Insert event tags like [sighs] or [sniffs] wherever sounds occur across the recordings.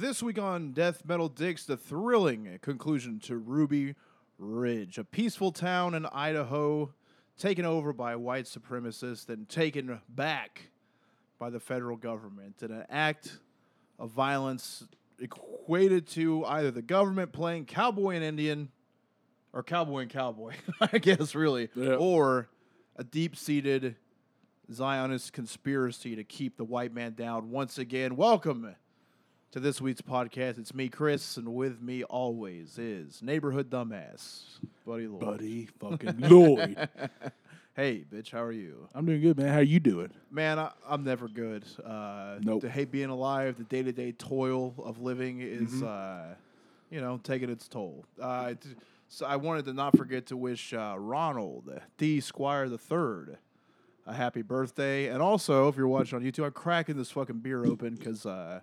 This week on Death Metal Dicks, the thrilling conclusion to Ruby Ridge, a peaceful town in Idaho taken over by white supremacists and taken back by the federal government in an act of violence equated to either the government playing cowboy and Indian or cowboy and cowboy, [laughs] I guess, really, Yeah. or a deep seated Zionist conspiracy to keep the white man down once again. Welcome to this week's podcast. It's me, Chris, and with me always is neighborhood dumbass, Buddy Lloyd. buddy fucking Lloyd. [laughs] Hey, bitch, how are you? I'm doing good, man. How you doing? Man, I, I'm never good. Uh, Nope. The hate being alive, the day to day toil of living is, Mm-hmm. uh, you know, taking its toll. Uh, so I wanted to not forget to wish uh, Ronald D. Squire the Third a happy birthday, and also if you're watching on YouTube, I'm cracking this fucking beer open because uh,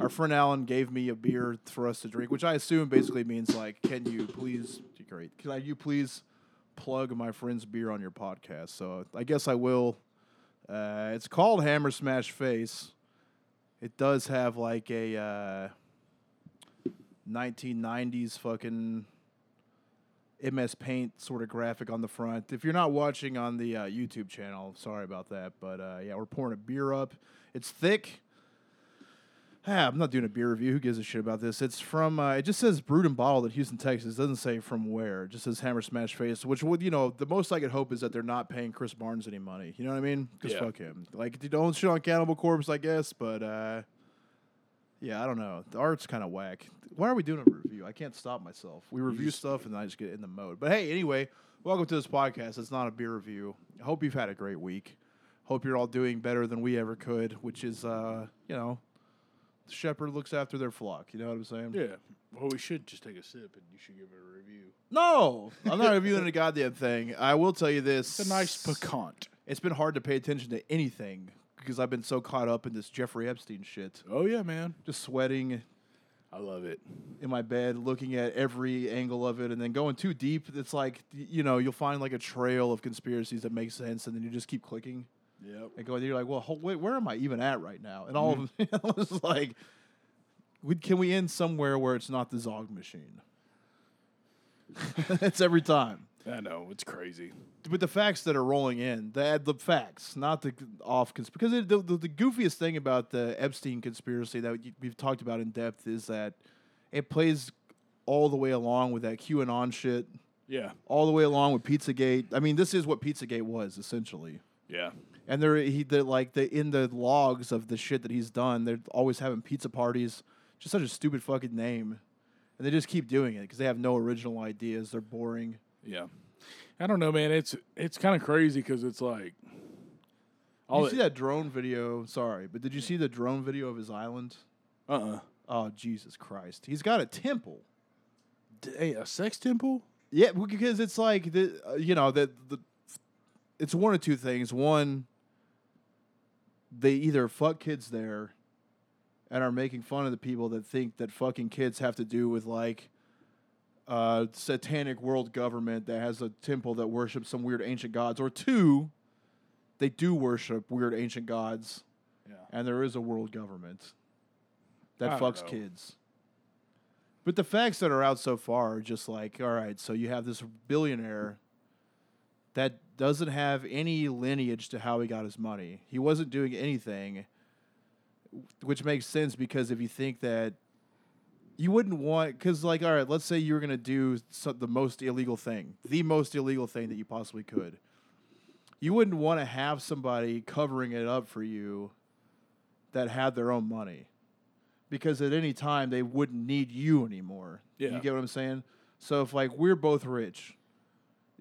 our friend Alan gave me a beer for us to drink, which I assume basically means like, can you please, great, can I, you please plug my friend's beer on your podcast? So I guess I will. Uh, it's called Hammer Smash Face. It does have like a uh, 1990s fucking MS Paint sort of graphic on the front. If you're not watching on the uh, YouTube channel, sorry about that. But uh, yeah, we're pouring a beer up. It's thick. Ah, [sighs] I'm not doing a beer review. Who gives a shit about this? It's from. Uh, it just says brewed and bottled at Houston, Texas. It doesn't say from where. It just says Hammer Smash Face. Which would you know? The most I could hope is that they're not paying Chris Barnes any money. You know what I mean? Because Yeah. fuck him. Like you don't shit on Cannibal Corpse, I guess. But uh, yeah, I don't know. The art's kind of whack. Why are we doing a review? I can't stop myself. We review stuff and then I just get in the mode. But hey, anyway, welcome to this podcast. It's not a beer review. I hope you've had a great week. Hope you're all doing better than we ever could, which is, uh, you know, the shepherd looks after their flock. You know what I'm saying? Yeah. Well, we should just take a sip and you should give it a review. No, I'm not reviewing a goddamn thing. I will tell you this. It's a nice piquant. It's been hard to pay attention to anything because I've been so caught up in this Jeffrey Epstein shit. Oh yeah, man. Just sweating, I love it. in my bed looking at every angle of it and then going too deep it's like you know you'll find like a trail of conspiracies that make sense and then you just keep clicking Yep. and going you're like well wait, where am i even at right now and all mm-hmm. of [laughs] them it's like we, can we end somewhere where it's not the zog machine [laughs] it's every time I know it's crazy. but the facts that are rolling in, the the facts, not the off cons- because it, the, the the goofiest thing about the Epstein conspiracy that we've talked about in depth is that it plays all the way along with that QAnon shit, Yeah. all the way along with Pizzagate. I mean, this is what Pizzagate was essentially. Yeah. And there, he the like the in the logs of the shit that he's done, they're always having pizza parties. Just such a stupid fucking name, and they just keep doing it because they have no original ideas. They're boring. Yeah. I don't know, man. It's it's kind of crazy because it's like. All you see that drone video? Sorry, but did you see the drone video of his island? Uh. uh Oh Jesus Christ! He's got a temple. Hey, a sex temple? Yeah, because it's like the uh, you know the the it's one of two things. One, they either fuck kids there, and are making fun of the people that think that fucking kids have to do with like uh, satanic world government that has a temple that worships some weird ancient gods, or two, they do worship weird ancient gods, Yeah. and there is a world government that fucks know. kids. But the facts that are out so far are just like, all right, so you have this billionaire that doesn't have any lineage to how he got his money. He wasn't doing anything, which makes sense because if you think that you wouldn't want, because like, all right, let's say you were gonna do so, the most illegal thing, the most illegal thing that you possibly could. You wouldn't want to have somebody covering it up for you that had their own money because at any time they wouldn't need you anymore. Yeah. You get what I'm saying? So if like we're both rich,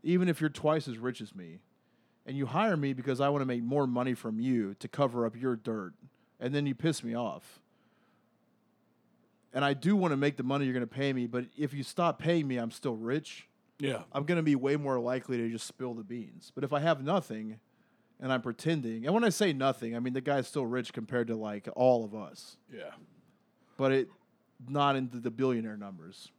even if you're twice as rich as me, and you hire me because I want to make more money from you to cover up your dirt, and then you piss me off. And I do want to make the money you're going to pay me, but if you stop paying me, I'm still rich. Yeah. I'm going to be way more likely to just spill the beans. But if I have nothing and I'm pretending, and when I say nothing, I mean the guy's still rich compared to like all of us Yeah. but it not into the billionaire numbers.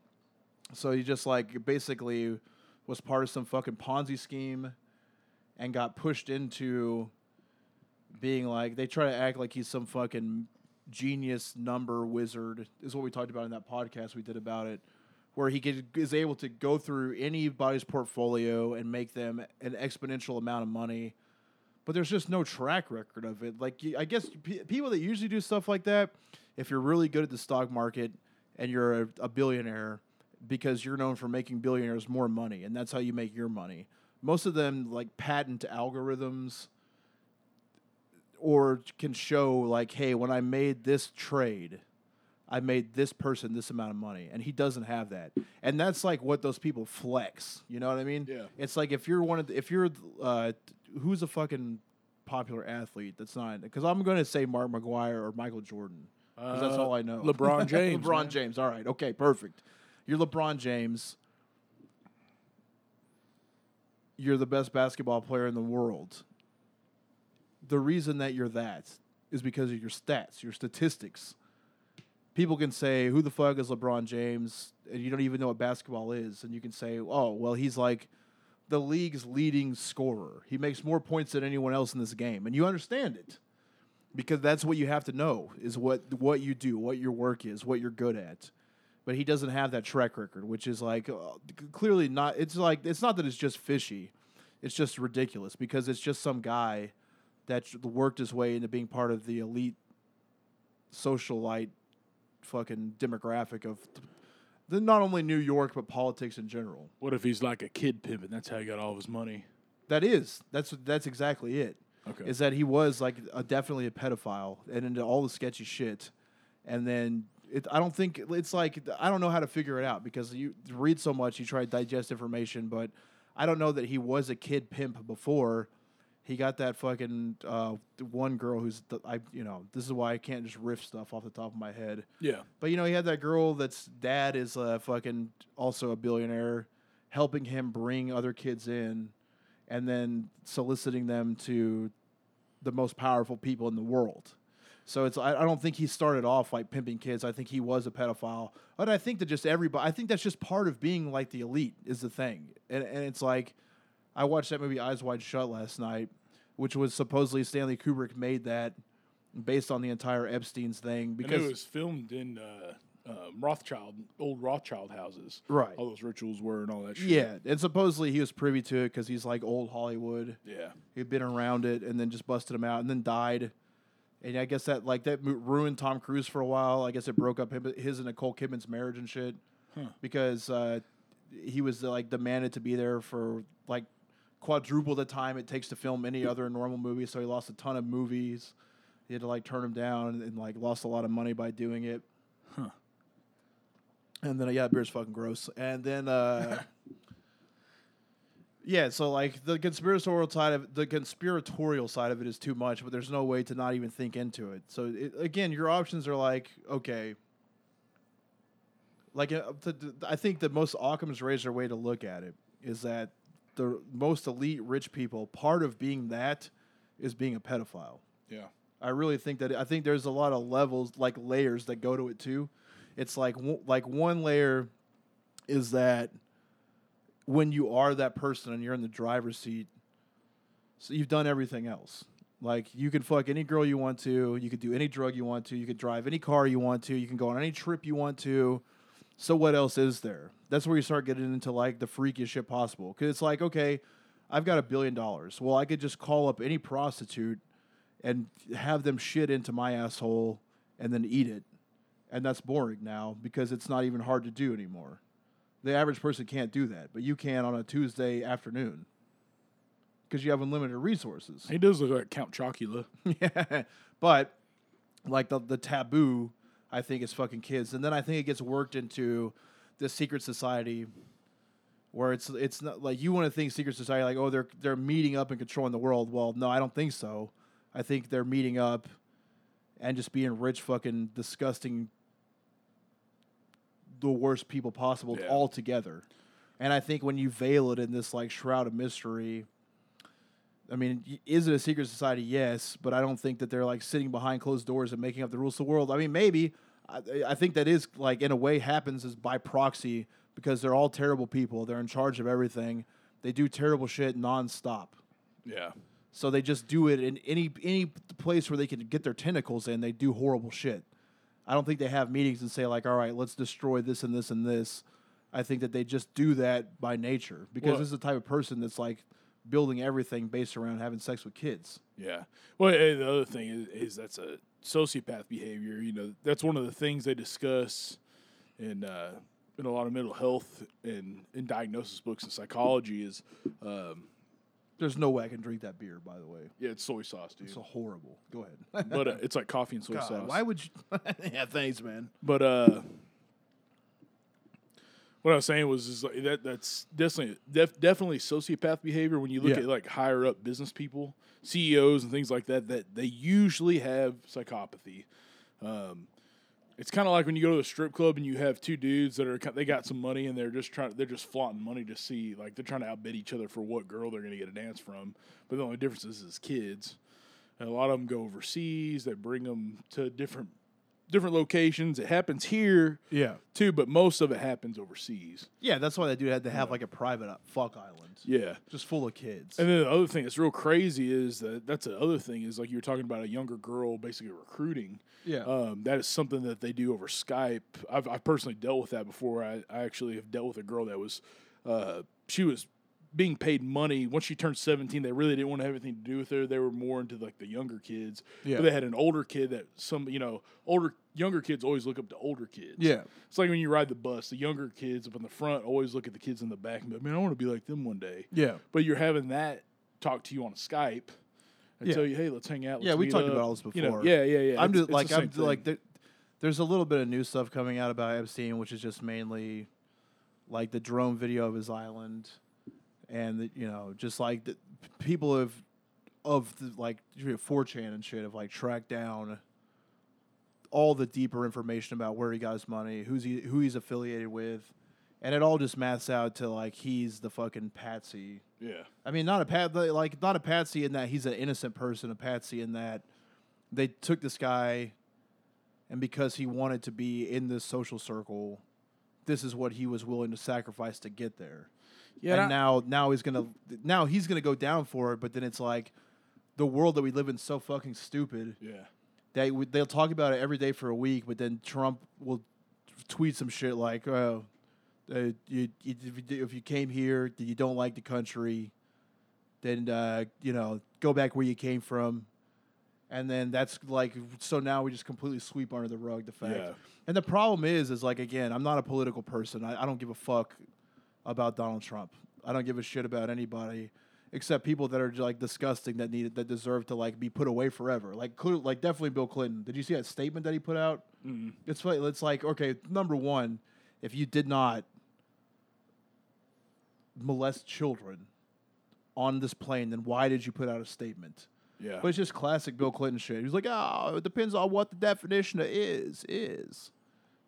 So he just like basically was part of some fucking Ponzi scheme and got pushed into being like they try to act like he's some fucking genius number wizard is what we talked about in that podcast we did about it where he could, is able to go through anybody's portfolio and make them an exponential amount of money. But there's just no track record of it. Like i guess p- people that usually do stuff like that if you're really good at the stock market and you're a, a billionaire because you're known for making billionaires more money and that's how you make your money. Most of them like patent algorithms or can show like hey when i made this trade i made this person this amount of money and he doesn't have that. And that's like what those people flex. You know what i mean? Yeah. it's like if you're one of the, if you're uh who's a fucking popular athlete that's not because i'm going to say mark mcgwire or michael jordan because that's Uh, all i know. LeBron [laughs] James, lebron man. james all right okay perfect you're lebron james you're the best basketball player in the world the reason that you're that is because of your stats, your statistics. People can say, "Who the fuck is LeBron James?" and you don't even know what basketball is, and you can say, "Oh, well, he's like the league's leading scorer. He makes more points than anyone else in this game." And you understand it. Because that's what you have to know is what what you do, what your work is, what you're good at. But he doesn't have that track record, which is like uh, clearly not it's like it's not that it's just fishy. It's just ridiculous because it's just some guy that worked his way into being part of the elite socialite fucking demographic of th- the, not only New York but politics in general. What if he's like a kid pimp and that's how he got all of his money? That is that's that's exactly it. Okay. Is that he was like a, definitely a pedophile and into all the sketchy shit, and then it. I don't think it's like I don't know how to figure it out because you read so much, you try to digest information, but I don't know that he was a kid pimp before. He got that fucking uh, one girl who's the, I you know this is why I can't just riff stuff off the top of my head. yeah. But you know, he had that girl that's dad is uh, fucking also a billionaire, helping him bring other kids in, and then soliciting them to the most powerful people in the world. So it's I, I don't think he started off like pimping kids. I think he was a pedophile. But I think that just everybody I think that's just part of being like the elite is the thing. And and it's like I watched that movie Eyes Wide Shut last night, which was supposedly Stanley Kubrick made that based on the entire Epstein's thing And because it was filmed in uh, um, Rothschild, old Rothschild houses. Right. All those rituals were and all that shit. Yeah, and supposedly he was privy to it because he's like old Hollywood. Yeah. He'd been around it and then just busted him out and then died. And I guess that like that ruined Tom Cruise for a while. I guess it broke up him, his and Nicole Kidman's marriage and shit because uh, he was uh, like demanded to be there for like quadruple the time it takes to film any other normal movie. So he lost a ton of movies. He had to like turn him down and, and, like lost a lot of money by doing it. Huh. And then yeah, beer's fucking gross. And then uh [laughs] Yeah, so like the conspiratorial side of the conspiratorial side of it is too much, but there's no way to not even think into it. So it, again, your options are like okay, like uh, the, the, I think the most Occam's razor way to look at it is that the most elite rich people, part of being that is being a pedophile. Yeah. I really think that I think there's a lot of levels, like layers that go to it too. It's like like one layer is that when you are that person and you're in the driver's seat, so you've done everything else. Like you can fuck any girl you want to, you could do any drug you want to, you could drive any car you want to, you can go on any trip you want to. So what else is there? That's where you start getting into like the freakiest shit possible. Because it's like, okay, I've got a billion dollars. Well, I could just call up any prostitute and have them shit into my asshole and then eat it. And that's boring now because it's not even hard to do anymore. The average person can't do that, but you can on a Tuesday afternoon because you have unlimited resources. He does look like Count Chocula. [laughs] yeah. But like the the taboo, I think is fucking kids, and then I think it gets worked into the secret society, where it's it's not like you want to think secret society like oh they're they're meeting up and controlling the world. Well, no, I don't think so. I think they're meeting up and just being rich, fucking disgusting, the worst people possible Yeah. all together. And I think when you veil it in this like shroud of mystery, I mean, is it a secret society? Yes, but I don't think that they're like sitting behind closed doors and making up the rules of the world. I mean, maybe. I, I think that is like in a way happens is by proxy because they're all terrible people. They're in charge of everything. They do terrible shit nonstop. Yeah. So they just do it in any any place where they can get their tentacles in. They do horrible shit. I don't think they have meetings and say like, all right, let's destroy this and this and this. I think that they just do that by nature because Well- this is the type of person that's like building everything based around having sex with kids. Yeah. Well, the other thing is, is that's a sociopath behavior. You know, that's one of the things they discuss in uh, in a lot of mental health and in diagnosis books and psychology. Is um, There's no way I can drink that beer, by the way. yeah, it's soy sauce, dude. It's so horrible. Go ahead. [laughs] but uh, it's like coffee and soy God, sauce. why would you? [laughs] yeah, thanks, man. But uh, what I was saying was is like that that's definitely def, definitely sociopath behavior when you look Yeah. at like higher up business people, CEOs and things like that. That they usually have psychopathy. Um, it's kind of like when you go to a strip club and you have two dudes that are they got some money and they're just trying they're just flaunting money to see like they're trying to outbid each other for what girl they're going to get a dance from. But the only difference is, is kids. And a lot of them go overseas. They bring them to different different locations. It happens here Yeah. too, but most of it happens overseas. Yeah, that's why that dude had to have like a private uh, fuck island, Yeah. just full of kids. And then the other thing that's real crazy is that that's the other thing is like you were talking about a younger girl basically recruiting. yeah. Um, that is something that they do over Skype. I've, I've personally dealt with that before. I, I actually have dealt with a girl that was, uh, she was being paid money. Once she turned 17, they really didn't want to have anything to do with her. They were more into like the younger kids. Yeah. But they had an older kid that some, you know, older, younger kids always look up to older kids. yeah. It's like when you ride the bus, the younger kids up in the front always look at the kids in the back and be like, man, I want to be like them one day. Yeah. But you're having that talk to you on Skype and Yeah. tell you, hey, let's hang out. Yeah, let's we talked up. about all this You know, before. yeah, yeah, yeah. I'm It's- just like I'm just, like there, there's a little bit of new stuff coming out about Epstein, which is just mainly like the drone video of his island, and the, you know, just like the people have of the, like 4chan and shit have like tracked down all the deeper information about where he got his money, who's he, who he's affiliated with, and it all just maths out to like he's the fucking patsy yeah. I mean, not a pat like not a patsy in that he's an innocent person. A patsy in that they took this guy, and because he wanted to be in this social circle, this is what he was willing to sacrifice to get there. Yeah, and now now he's gonna now he's gonna go down for it. But then it's like the world that we live in is so fucking stupid. Yeah. They they'll talk about it every day for a week, but then Trump will tweet some shit like, "Oh, uh, you, you, if you- if you came here, you don't like the country, then uh, you know go back where you came from." And then that's like so now we just completely sweep under the rug the fact. Yeah. And the problem is, is like again, I'm not a political person. I, I don't give a fuck about Donald Trump. I don't give a shit about anybody except people that are like disgusting that need that deserve to like be put away forever. Like clear, like definitely Bill Clinton. Did you see that statement that he put out? Mm. It's fu- it's like okay, number one, if you did not molest children on this plane, then why did you put out a statement? Yeah. But it's just classic Bill Clinton shit. He was like, "Oh, it depends on what the definition of is is."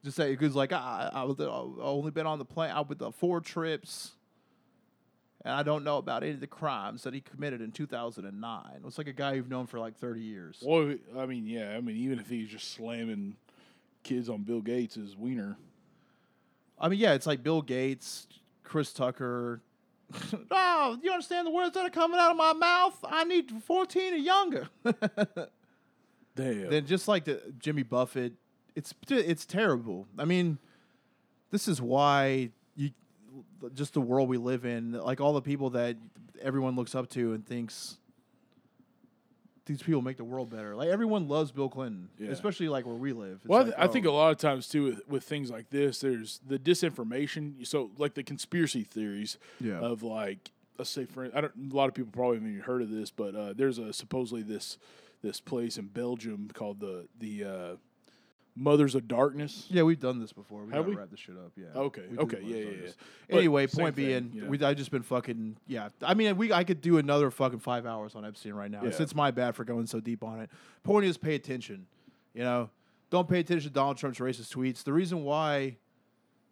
Just say because like I, I was uh, I only been on the plane I with the four trips, and I don't know about any of the crimes that he committed in two thousand and nine. It's like a guy you've known for like thirty years. well, I mean, yeah. I mean, even if he's just slamming kids on Bill Gates' wiener. I mean, yeah, it's like Bill Gates, Chris Tucker. [laughs] oh, you understand the words that are coming out of my mouth? I need fourteen or younger. [laughs] Damn. then just like the Jimmy Buffett, it's it's terrible. I mean, this is why you just the world we live in, like all the people that everyone looks up to and thinks these people make the world better. Like everyone loves Bill Clinton, Yeah. especially like where we live. It's Well, I like, th- I think oh, a lot of times too with, with things like this, there's the disinformation. So like the conspiracy theories Yeah. of like let's say for I don't a lot of people probably haven't even heard of this, but uh, there's a supposedly this this place in Belgium called the the uh, Mothers of Darkness. yeah, we've done this before. We Have gotta we? wap this shit up. Yeah. Okay, We okay, yeah, of yeah, yeah. But Anyway, same point being, yeah. we I just been fucking yeah. I mean, we I could do another fucking five hours on Epstein right now. It's, Yeah. it's my bad for going so deep on it. Point is, pay attention. You know, don't pay attention to Donald Trump's racist tweets. The reason why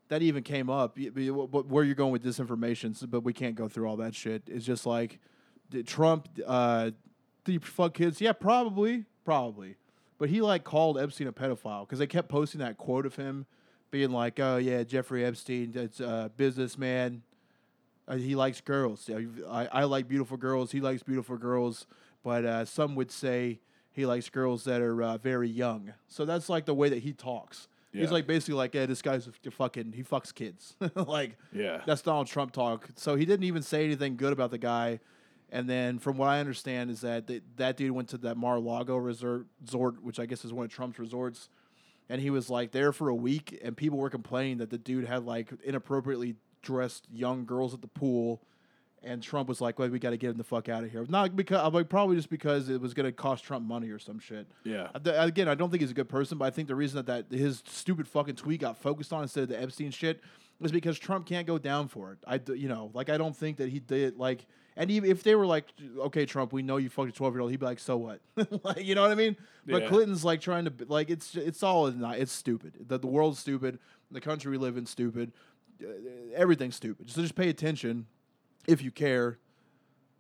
that even came up, y- y- wh- wh- where you're going with disinformation, s- but we can't go through all that shit. It's just like did Trump. Uh, did he fuck kids? Yeah, probably, probably. But he like called Epstein a pedophile because they kept posting that quote of him being like, "Oh yeah, Jeffrey Epstein, that's a businessman. Uh, he likes girls. I, I like beautiful girls. He likes beautiful girls." but uh, some would say he likes girls that are uh, very young. So that's like the way that he talks. Yeah. He's like basically like, yeah, this guy's a fucking he fucks kids. [laughs] like Yeah. that's Donald Trump talk. So he didn't even say anything good about the guy. And then, from what I understand, is that th- that dude went to that Mar-a-Lago resort, which I guess is one of Trump's resorts, and he was like there for a week, and people were complaining that the dude had like inappropriately dressed young girls at the pool, and Trump was like, "Well, we got to get him the fuck out of here." Not because, like, probably just because it was going to cost Trump money or some shit. Yeah. Uh, Again, I don't think he's a good person, but I think the reason that, that his stupid fucking tweet got focused on instead of the Epstein shit is because Trump can't go down for it. I, you know, like I don't think that he did like, and even if they were like, okay, Trump, we know you fucked a twelve year old, he'd be like, so what? [laughs] like, you know what I mean? But Yeah. Clinton's like trying to like it's it's all not it's stupid. The, the world's stupid. The country we live in stupid. Uh, everything's stupid. So just pay attention if you care.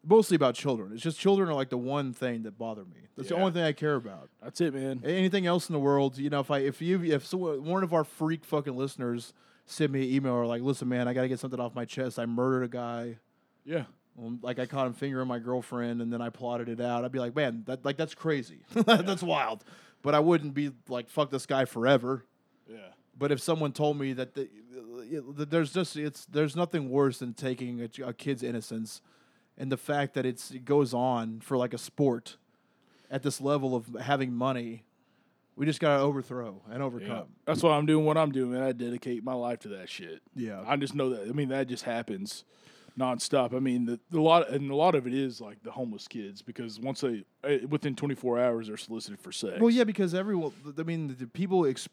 Mostly about children. It's just children are like the one thing that bother me. That's the only thing I care about. That's it, man. Anything else in the world, you know, if I if you if someone, one of our freak fucking listeners sent me an email or like, listen, man, I got to get something off my chest. I murdered a guy. Yeah. Like I caught him fingering my girlfriend, and then I plotted it out. I'd be like, man, that like that's crazy. [laughs] that's wild. But I wouldn't be like, fuck this guy forever. Yeah. But if someone told me that, the, there's just it's there's nothing worse than taking a, a kid's innocence, and the fact that it's it goes on for like a sport, at this level of having money, we just gotta overthrow and Yeah. overcome. That's why I'm doing what I'm doing, man. I dedicate my life to that shit. Yeah. I just know that. I mean, that just happens nonstop. I mean, the, the lot and a lot of it is like the homeless kids because once they eh, within 24 hours they're solicited for sex. Well, yeah, because everyone. I mean, the people. Exp-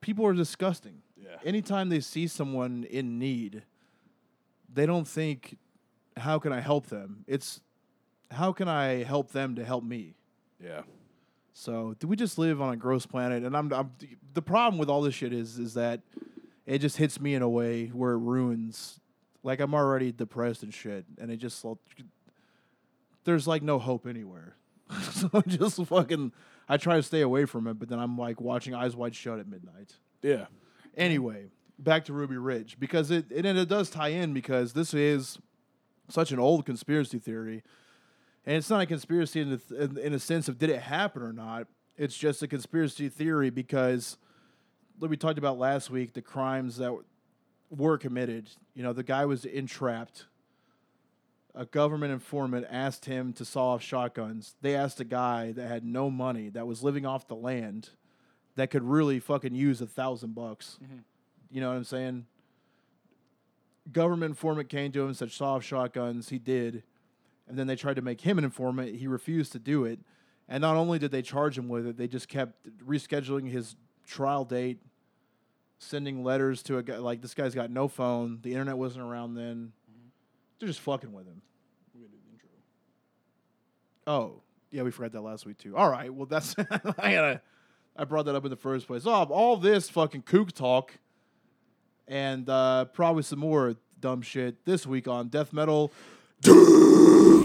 people are disgusting. Yeah. Anytime they see someone in need, they don't think, "How can I help them?" It's, "How can I help them to help me?" Yeah. So, do we just live on a gross planet? And I'm, I'm the problem with all this shit is is that it just hits me in a way where it ruins. Like I'm already depressed and shit, and it just there's like no hope anywhere. [laughs] so I just fucking I try to stay away from it, but then I'm like watching Eyes Wide Shut at midnight. Yeah. Anyway, back to Ruby Ridge because it and it does tie in because this is such an old conspiracy theory, and it's not a conspiracy in the in, in a sense of did it happen or not. It's just a conspiracy theory because, like we talked about last week, the crimes that were committed. You know, the guy was entrapped. A government informant asked him to saw off shotguns. They asked a guy that had no money, that was living off the land, that could really fucking use a thousand bucks. Mm-hmm. You know what I'm saying? Government informant came to him and said, saw off shotguns. He did. And then they tried to make him an informant. He refused to do it. And not only did they charge him with it, they just kept rescheduling his trial date, sending letters to a guy. Like, this guy's got no phone. The internet wasn't around then. They're just fucking with him. Oh, yeah, we forgot that last week too. All right, well that's [laughs] I gotta I brought that up in the first place. Oh, all this fucking kook talk, and uh, probably some more dumb shit this week on death metal. Yeah,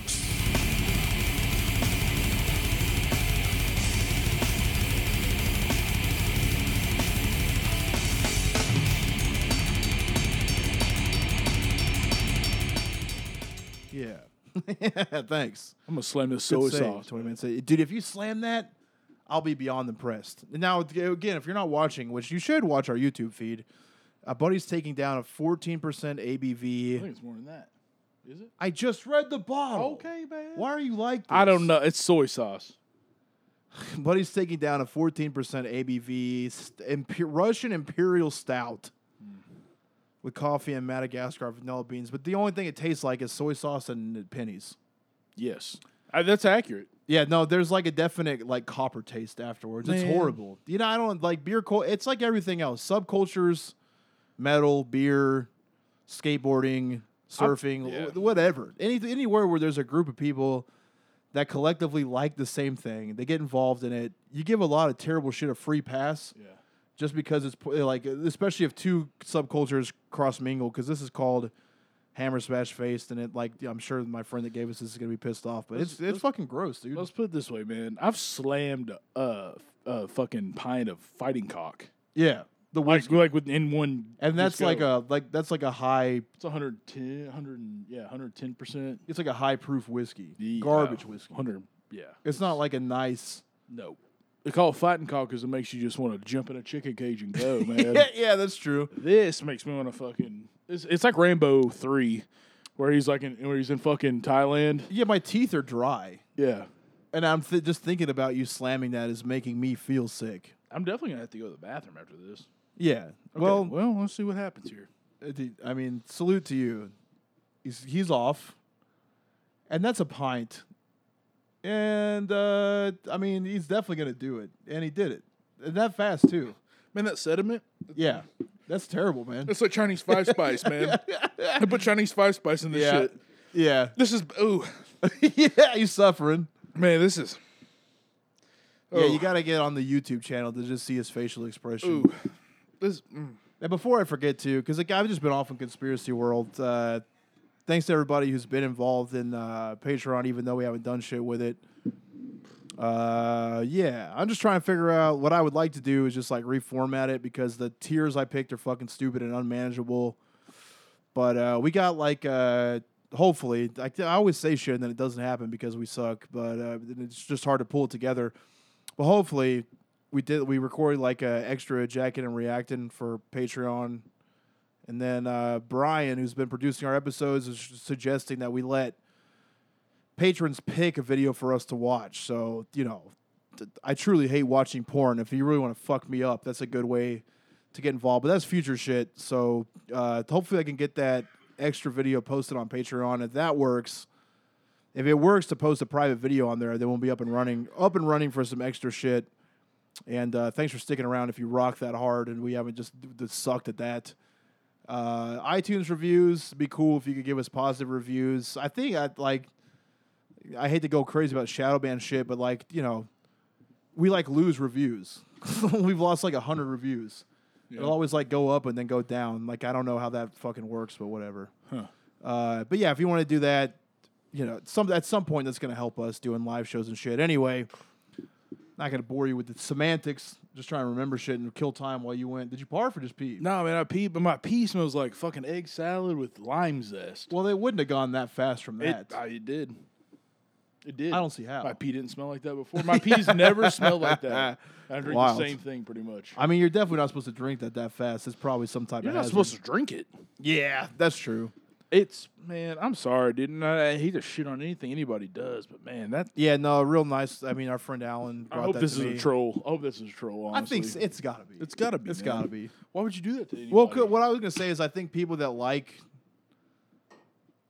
[laughs] thanks. I'm gonna slam this save, sauce. Twenty minutes. Dude, if you slam that, I'll be beyond impressed. Now, again, if you're not watching, which you should watch our YouTube feed, a buddy's taking down a 14% ABV. I think it's more than that. Is it? I just read the bottle. Okay, man. Why are you like this? I don't know. It's soy sauce. [laughs] Buddy's taking down a 14% ABV st- imp- Russian Imperial Stout with coffee and Madagascar vanilla beans. But the only thing it tastes like is soy sauce and pennies. Yes, I, that's accurate. Yeah, no, there's like a definite like copper taste afterwards. It's horrible. You know, I don't like beer. Cul- it's like everything else. Subcultures, metal, beer, skateboarding, surfing, yeah. whatever. Any anywhere where there's a group of people that collectively like the same thing, they get involved in it. You give a lot of terrible shit a free pass Yeah. Just because it's like, especially if two subcultures cross mingle. Because this is called Hammer Smash Faced, and it like I'm sure my friend that gave us this is gonna be pissed off, but Let's- it's it's fucking gross, dude. Let's put it this way, man. I've slammed a, a fucking pint of fighting cock. Yeah. the like whiskey. like within one, and that's like a like that's like a high it's 110, 100, yeah, 110 percent. it's like a high proof whiskey. Garbage whiskey. 100, yeah. It's not like a nice No. They call it fighting cock because it makes you just want to jump in a chicken cage and go, [laughs] man. yeah, yeah, that's true. This makes me want to fucking. It's, it's like Rambo Three, where he's like in where he's in fucking Thailand. Yeah, my teeth are dry. Yeah, And I'm th- just thinking about you slamming that is making me feel sick. I'm definitely gonna have to go to the bathroom after this. Yeah. Okay, Well, well, let's see what happens here. uh, I mean, salute to you. He's he's off, and that's a pint. And uh, I mean, he's definitely gonna do it, and he did it, and that fast too. Man, that sediment. Yeah, that's terrible, man. It's like Chinese five spice, man. [laughs] I put Chinese five spice in this Yeah, shit. yeah, This is ooh, [laughs] yeah. He's suffering. man. This is Yeah, Oh. you got to get on the YouTube channel to just see his facial expression. ooh. This mm. And before I forget to, because like I've just been off in conspiracy world. Uh, thanks to everybody who's been involved in uh, Patreon, even though we haven't done shit with it. Uh, yeah, I'm just trying to figure out what I would like to do is just like reformat it because the tiers I picked are fucking stupid and unmanageable. But uh, we got like uh, hopefully, I, I always say shit and then it doesn't happen because we suck. But uh, it's just hard to pull it together. But hopefully, we did. We recorded like a extra jacket and reacting for Patreon, and then uh, Brian, who's been producing our episodes, is suggesting that we let patrons pick a video for us to watch. So you know, I truly hate watching porn. If you really want to fuck me up, that's a good way to get involved. But that's future shit. So uh, hopefully, I can get that extra video posted on Patreon. If that works. If it works to post a private video on there, then we'll be up and running, up and running for some extra shit. And uh, thanks for sticking around. If you rock that hard, and we haven't just sucked at that. Uh, iTunes reviews it'd be cool if you could give us positive reviews. I think I like. I hate to go crazy about shadow ban shit, but like you know, we like lose reviews. [laughs] We've lost like hundred reviews. It'll always like go up and then go down. Like I don't know how that fucking works, but whatever. Huh. Uh, but yeah, if you want to do that, you know, some at some point that's going to help us doing live shows and shit. Anyway, not going to bore you with the semantics. Just trying to remember shit and kill time while you went. Did you barf or just pee? No, man, I pee, but my pee smells like fucking egg salad with lime zest. Well, they wouldn't have gone that fast from that. It, I, it did. It did. I don't see how. My pee didn't smell like that before. My pee's [laughs] never smelled like that. I drink Wild. the same thing pretty much. I mean, you're definitely not supposed to drink that that fast. It's probably some type You're of not hazard. supposed to drink it. Yeah, that's true. It's man, I'm sorry, didn't I, I hate to shit on anything anybody does, but man, that Yeah, no, real nice. I mean, our friend Alan I brought hope that this to is me. a troll. I hope this is a troll. I Honestly. think s- it's got to be. It's gotta be, It's man. got to be. Why would you do that to anybody? Well, what I was gonna say is, I think people that like,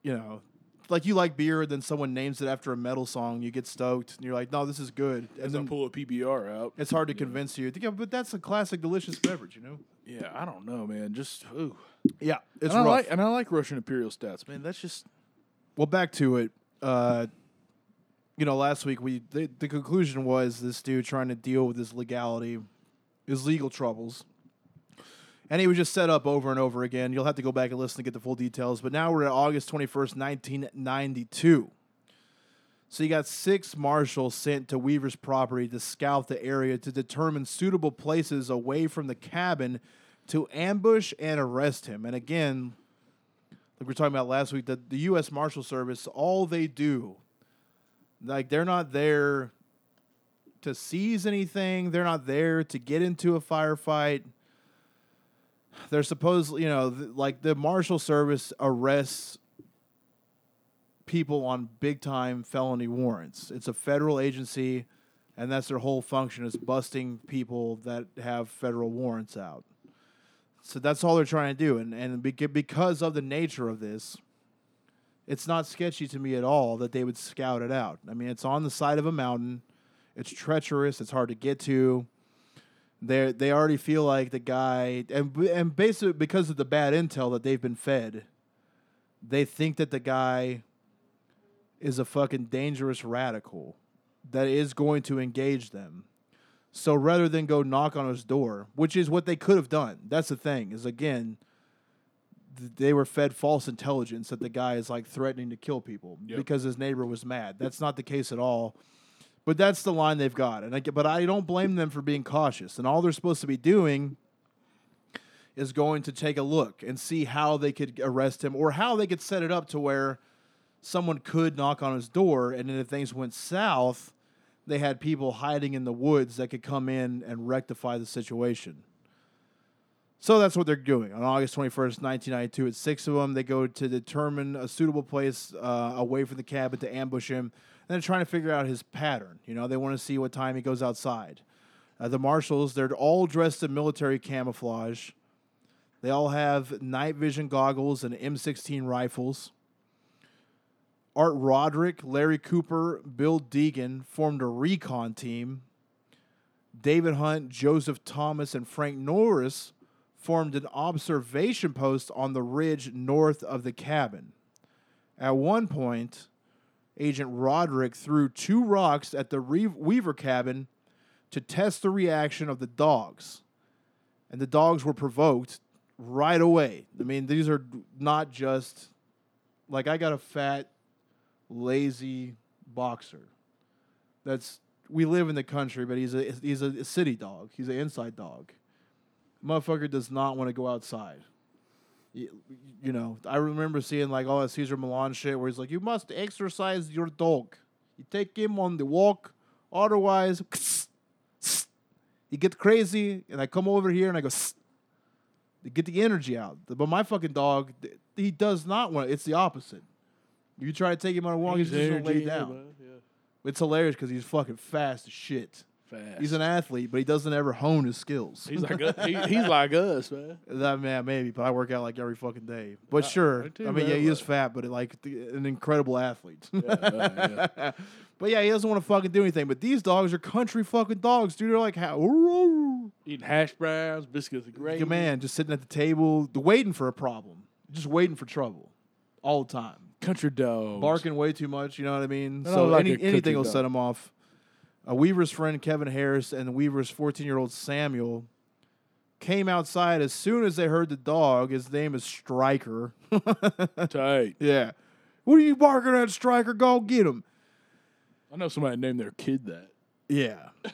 you know, like you like beer, then someone names it after a metal song, you get stoked, and you're like, "No, this is good," and then pull a PBR out. it's hard to convince you. Yeah, but that's a classic, delicious beverage, you know. Yeah, I don't know, man. Just ooh. Yeah, it's and I rough. like and I like Russian Imperial stats, man. That's just well, back to it. Uh, you know, last week we the, the conclusion was this dude trying to deal with his legality, his legal troubles. And he was just set up over and over again. You'll have to go back and listen to get the full details. But now we're at August 21st, 1992. So you got six marshals sent to Weaver's property to scout the area to determine suitable places away from the cabin to ambush and arrest him. And again, like we were talking about last week, the, the U.S. Marshal Service, all they do, like they're not there to seize anything. They're not there to get into a firefight. They're supposed, you know, th- like the Marshal Service arrests people on big time felony warrants. It's a federal agency, and that's their whole function is busting people that have federal warrants out. So that's all they're trying to do, and and because of the nature of this, it's not sketchy to me at all that they would scout it out. I mean, it's on the side of a mountain, it's treacherous, it's hard to get to. They they already feel like the guy, and and basically because of the bad intel that they've been fed, they think that the guy is a fucking dangerous radical that is going to engage them. So rather than go knock on his door, which is what they could have done, that's the thing. Is again, th- they were fed false intelligence that the guy is like threatening to kill people Yep. because his neighbor was mad. That's not the case at all. But that's the line they've got, and I but I don't blame them for being cautious. And all they're supposed to be doing is going to take a look and see how they could arrest him or how they could set it up to where someone could knock on his door and then if things went south they had people hiding in the woods that could come in and rectify the situation. So that's what they're doing. On august 21st 1992 it's six of them. They go to determine a suitable place uh, away from the cabin to ambush him. And they're trying to figure out his pattern. You know they want to see what time he goes outside. Uh, the marshals they're all dressed in military camouflage. They all have night vision goggles and M16 rifles. Art Roderick, Larry Cooper, Bill Degan formed a recon team. David Hunt, Joseph Thomas, and Frank Norris formed an observation post on the ridge north of the cabin. At one point, Agent Roderick threw two rocks at the Weaver cabin to test the reaction of the dogs. And the dogs were provoked right away. I mean, these are not just like I got a fat, lazy boxer. That's we live in the country, but he's a he's a city dog. He's an inside dog. Motherfucker does not want to go outside. You, you know, I remember seeing like all that Cesar Millan shit where he's like, "You must exercise your dog. You take him on the walk, otherwise." [sniffs] He get crazy, and I come over here and I go, get the energy out. But my fucking dog, he does not want. It's the opposite. You try to take him on a walk, he's, just gonna lay down. It's hilarious because he's fucking fast as shit. Fast. He's an athlete, but he doesn't ever hone his skills. He's like [laughs] us. He, he's like us, man. that man, maybe, but I work out like every fucking day. But sure, I do, I mean, man, yeah, he is fat, but like the, an incredible athlete. uh, yeah. [laughs] but yeah, he doesn't want to fucking do anything. But these dogs are country fucking dogs, dude. They're like, how? Eating hash browns, biscuits and gravy. man, just sitting at the table, waiting for a problem, just waiting for trouble, all the time. Country dogs. barking way too much. You know what I mean? So like any, a country anything will dog. set him off. Uh, Weaver's friend Kevin Harris and Weaver's 14 year old Samuel came outside as soon as they heard the dog. His name is Striker. [laughs] Tight. yeah. What are you barking at, Striker? Go get him. I know somebody named their kid that. Yeah. [laughs]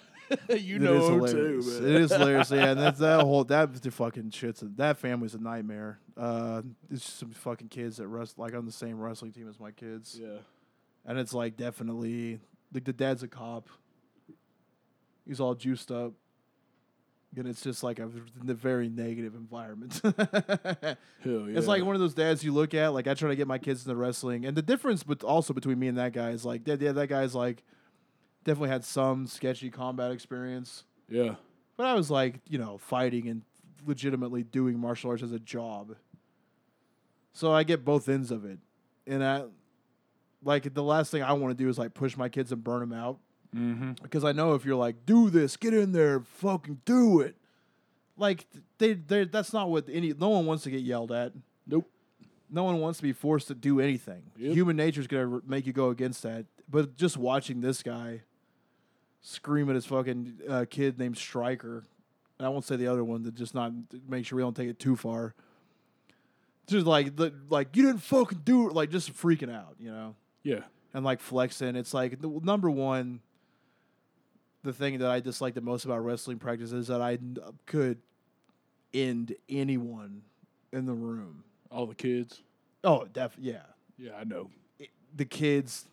you It know him hilarious. too, It man. is hilarious. Yeah, and that's that [laughs] whole that the fucking shit's a, that family's a nightmare. Uh, it's just some fucking kids that rest like on the same wrestling team as my kids. Yeah. and it's like definitely like the dad's a cop. He's all juiced up, and it's just like a very negative environment. [laughs] Hell yeah. It's like one of those dads you look at. Like I try to get my kids into wrestling, and the difference, but also between me and that guy is like, yeah, that guy's like definitely had some sketchy combat experience, Yeah. but I was like, you know, fighting and legitimately doing martial arts as a job. So I get both ends of it, and I like the last thing I want to do is like push my kids and burn them out Mm-hmm. because I know if you're like, do this, get in there, fucking do it. Like they, they, that's not what any. No one wants to get yelled at. Nope. No one wants to be forced to do anything. Yep. Human is gonna make you go against that. But just watching this guy scream at his fucking uh, kid named Striker, and I won't say the other one to just not make sure we don't take it too far. Just like, the, like you didn't fucking do it, like just freaking out, you know Yeah. and like flexing. It's like the number one. The thing that I dislike the most about wrestling practice is that I uh, could end anyone in the room. All the kids. Oh, def yeah. Yeah, I know. I- The kids,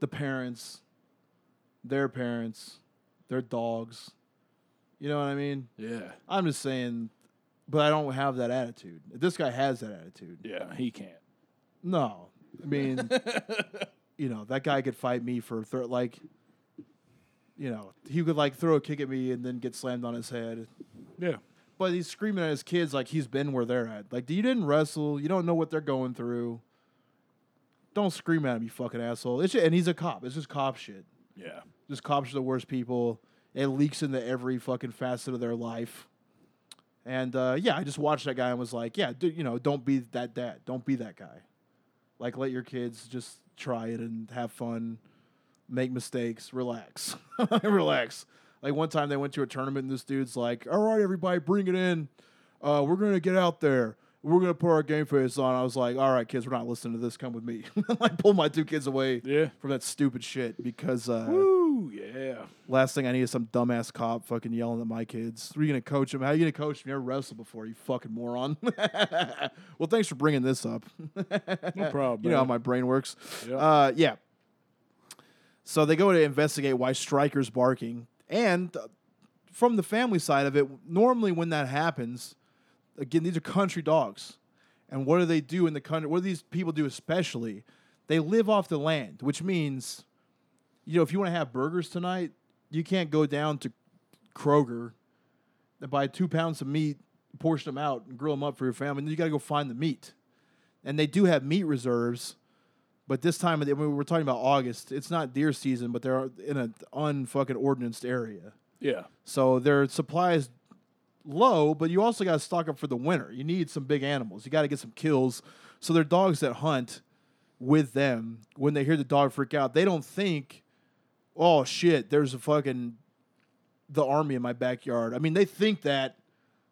the parents, their parents, their dogs. You know what I mean? Yeah. I'm just saying, but I don't have that attitude. This guy has that attitude. Yeah, he can't. No, I mean, [laughs] you know, that guy could fight me for thir- like, you know, he could like throw a kick at me and then get slammed on his head. Yeah. But he's screaming at his kids like he's been where they're at. Like, you didn't wrestle. You don't know what they're going through. Don't scream at him, you fucking asshole. It's ju- and he's a cop. It's just cop shit. Yeah. Just cops are the worst people. It leaks into every fucking facet of their life. And uh, yeah, I just watched that guy and was like, yeah, dude, you know, don't be that dad. Don't be that guy. Like, let your kids just try it and have fun, make mistakes, relax, [laughs] relax. Like one time they went to a tournament and this dude's like, all right, everybody, bring it in. Uh, we're gonna get out there. We're gonna put our game face on. I was like, all right, kids, we're not listening to this. Come with me. [laughs] like, pulled my two kids away Yeah. from that stupid shit because uh, Woo. Ooh, yeah. Last thing I need is some dumbass cop fucking yelling at my kids. Are you gonna coach them? How are you gonna coach them? You never wrestled before, you fucking moron. [laughs] well, thanks for bringing this up. [laughs] No problem. you know how my brain works. Yeah. Uh, yeah. So they go to investigate why Striker's barking, and uh, from the family side of it, normally when that happens, again, these are country dogs, and what do they do in the country? What do these people do especially? They live off the land, which means, you know, if you want to have burgers tonight, you can't go down to Kroger and buy two pounds of meat, portion them out, and grill them up for your family. And you got to go find the meat and they do have meat reserves. But this time, of the- when we're talking about August, it's not deer season, but they're in an unfucking ordinanced area. yeah. So their supply is low, but you also got to stock up for the winter. You need some big animals. You got to get some kills. So they're dogs that hunt with them. When they hear the dog freak out, they don't think, "Oh shit, there's a fucking the army in my backyard." I mean, they think that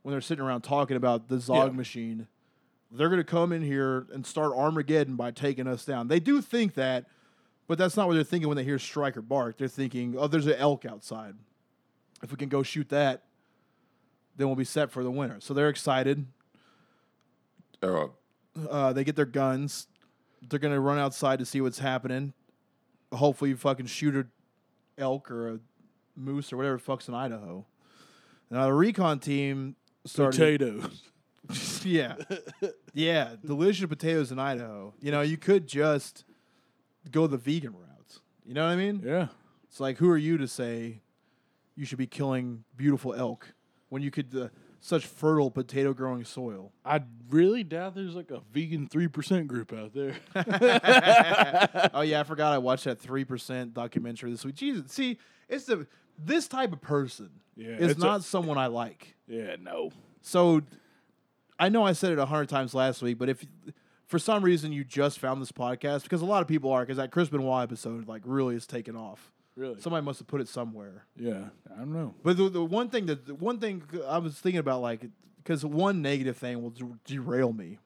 when they're sitting around talking about the Zog Yeah. machine, they're going to come in here and start Armageddon by taking us down. They do think that, but that's not what they're thinking when they hear Striker bark. They're thinking, "Oh, there's an elk outside." if we can go shoot that, then we'll be set for the winter. So they're excited. Uh, they get their guns. They're gonna run outside to see what's happening. Hopefully, you fucking shoot a elk or a moose or whatever the fuck's in Idaho. Now the recon team started. Potatoes. [laughs] yeah, yeah, delicious potatoes in Idaho. You know, you could just go the vegan route. You know what I mean? Yeah. It's like, who are you to say you should be killing beautiful elk when you could uh, such fertile potato growing soil? I really doubt there's like a vegan 3% group out there. [laughs] oh yeah, I forgot I watched that three percent documentary this week. Jesus, see, it's the this type of person Yeah, is it's a- not someone I like. yeah, no. So I know I said it a hundred times last week, but if for some reason you just found this podcast, because a lot of people are, because that Chris Benoit episode like really is taken off. Really? Somebody must have put it somewhere. yeah. I don't know. But the, the one thing that the one thing I was thinking about, like, because one negative thing will der- derail me,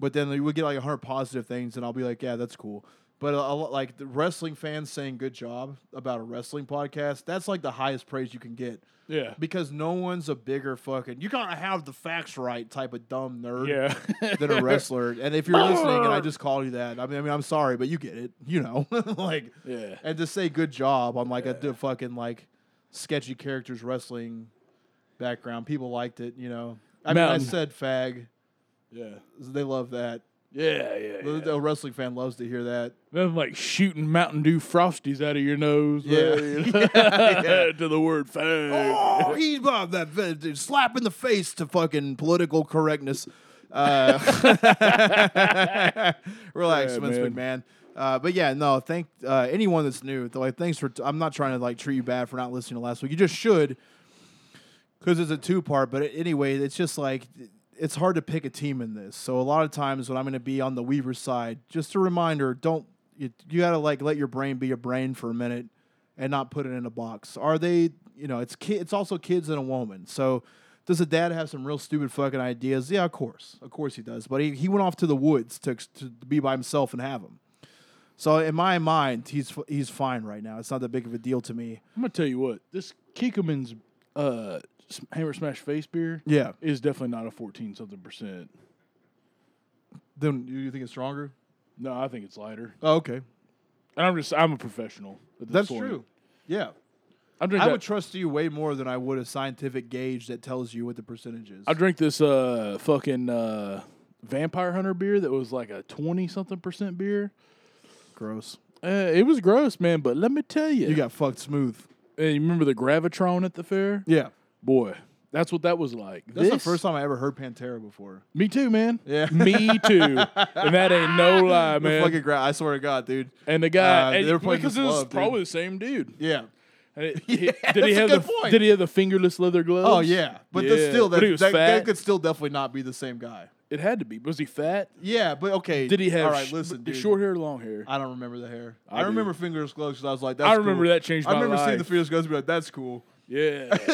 but then we get like a hundred positive things, and I'll be like, yeah, that's cool. But a, a, like the wrestling fans saying good job about a wrestling podcast, that's like the highest praise you can get Yeah. because no one's a bigger fucking you gotta have the facts right type of dumb nerd Yeah. than a wrestler. And if you're listening and I [laughs] just call you that, I mean, I mean, I'm sorry, but you get it, you know, [laughs] like yeah. and to say good job on like a d- fucking like sketchy characters wrestling background. People liked it, you know. I mean, I said fag. Yeah. They love that. Yeah, yeah, The, yeah. the wrestling fan loves to hear that. Nothing like shooting Mountain Dew Frosties out of your nose. Yeah. there, you? [laughs] [laughs] Yeah. [laughs] to the word fag. Oh, he's about that v- slap in the face to fucking political correctness. Uh, relax, Yeah, Vince man. McMahon. Uh, but yeah, no, thank uh, anyone that's new. Like, thanks for. I'm not trying to like treat you bad for not listening to last week. You just should, because it's a two part. But anyway, it's just like it's hard to pick a team in this. So a lot of times when I'm going to be on the Weaver side, just a reminder: don't you, you got to like let your brain be a brain for a minute and not put it in a box. Are they? You know, it's ki- it's also kids and a woman. So does a dad have some real stupid fucking ideas? Yeah, of course, of course he does. But he, he went off to the woods to to be by himself and have them. So in my mind, he's he's fine right now. It's not that big of a deal to me. I'm gonna tell you what. This Kikkoman's uh, Hammer Smash Face beer Yeah. is definitely not a 14 something percent. Then you think it's stronger? No, I think it's lighter. Oh, okay. And I'm just I'm a professional. That's point. true. Yeah. I drink I that- would trust you way more than I would a scientific gauge that tells you what the percentage is. I drink this uh fucking uh Vampire Hunter beer that was like a 20 something percent beer. Gross. Uh, it was gross, man, but let me tell you. You got fucked smooth. Hey, you remember the Gravitron at the fair? Yeah. Boy, that's what that was like. That's the This- first time I ever heard Pantera before. Me too, man. Yeah. [laughs] Me too. and that ain't no [laughs] lie, man. fucking gra- I swear to God, dude. and the guy, Uh, and they were playing because This it was Love, dude. probably the same dude. Yeah. And it- [laughs] he- Yeah, did he that's a have good the point. Did he have the fingerless leather gloves? Oh yeah, but that's Yeah. still that, But he was that, that fat. could still definitely not be the same guy. It had to be. Was he fat? Yeah, but okay. Did he have? All right, sh- listen, dude. short hair, or long hair. I don't remember the hair. I I, do. remember fingerless gloves because I was like, that's I remember cool. that changed I my remember seeing the life. fingerless gloves and be like, that's cool. Yeah. [laughs]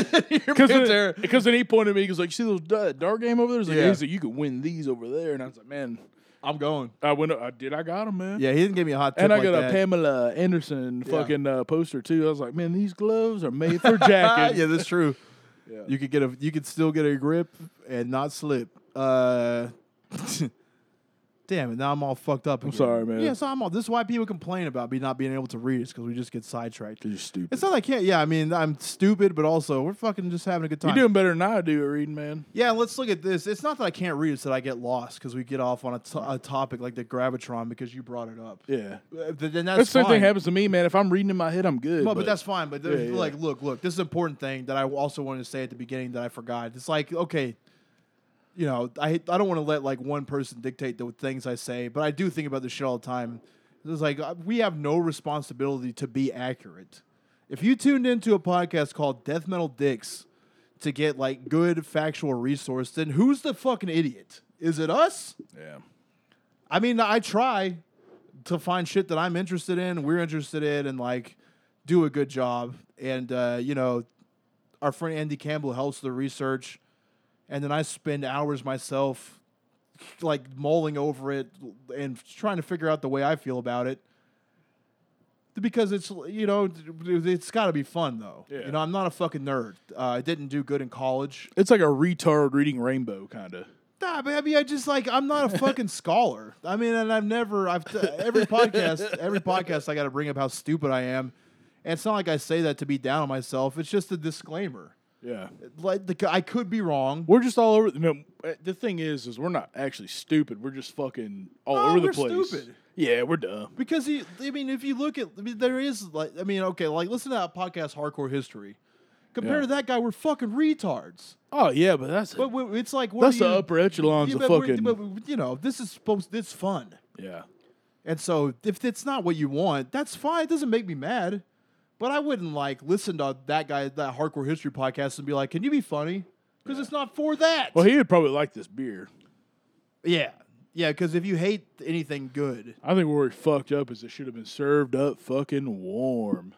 Because then, because then he pointed at me. He was like, "You see those da- dart game over there?" He's like, Yeah. He's like, "You could win these over there." And I was like, "Man, I'm going. I went. I did. I got them, man. Yeah, he didn't give me a hot tip And I like got that. a Pamela Anderson Yeah. fucking uh, poster too. I was like, man, these gloves are made for jacking. [laughs] yeah, that's true. Yeah. You could get a you could still get a grip and not slip. Uh [laughs] Damn it! Now I'm all fucked up. I'm again. sorry, man. Yeah, so I'm all. This is why people complain about me not being able to read. Is because we just get sidetracked. You're stupid. It's not like I can't. Yeah, I mean I'm stupid, but also we're fucking just having a good time. You're doing better than I do at reading, man. Yeah, let's look at this. It's not that I can't read; it's that I get lost because we get off on a, to- a topic like the gravitron because you brought it up. Yeah. Uh, th- then that's That's the same thing happens to me, man. If I'm reading in my head, I'm good. No, but, that's fine. But Yeah, yeah. like, look, look. This is an important thing that I also wanted to say at the beginning that I forgot. It's like, okay, you know, I I don't want to let like one person dictate the things I say, but I do think about this shit all the time. It's like uh, we have no responsibility to be accurate. If you tuned into a podcast called Death Metal Dicks to get like good factual resource, then who's the fucking idiot? Is it us? yeah. I mean, I try to find shit that I'm interested in, we're interested in, and like do a good job. And uh, you know, our friend Andy Campbell helps the research, and then I spend hours myself, like mulling over it and trying to figure out the way I feel about it. Because it's you know it's got to be fun though. Yeah. You know I'm not a fucking nerd. Uh, I didn't do good in college. It's like a retard reading Rainbow, kind of. Nah, but I mean, I just like I'm not a fucking [laughs] scholar. I mean, and I've never, I've t- every podcast, every podcast, I got to bring up how stupid I am, and it's not like I say that to be down on myself. It's just a disclaimer. Yeah. Like the, I could be wrong. We're just all over. No, uh, the thing is, is we're not actually stupid. We're just fucking all No, over the place. stupid. Yeah, we're dumb. Because he, I mean, if you look at, I mean, there is like, I mean, okay, like listen to that podcast, Hardcore History. Compared Yeah. to that guy, we're fucking retards. Oh yeah, but that's But we- it's like what that's the upper echelons of fucking. but, you know, this is supposed. It's fun. yeah. And so if it's not what you want, that's fine. It doesn't make me mad. But I wouldn't like listen to that guy, that hardcore history podcast, and be like, "Can you be funny?" Because it's not for that. Well, he would probably like this beer. yeah, yeah. Because if you hate anything good, I think where he fucked up is it should have been served up fucking warm.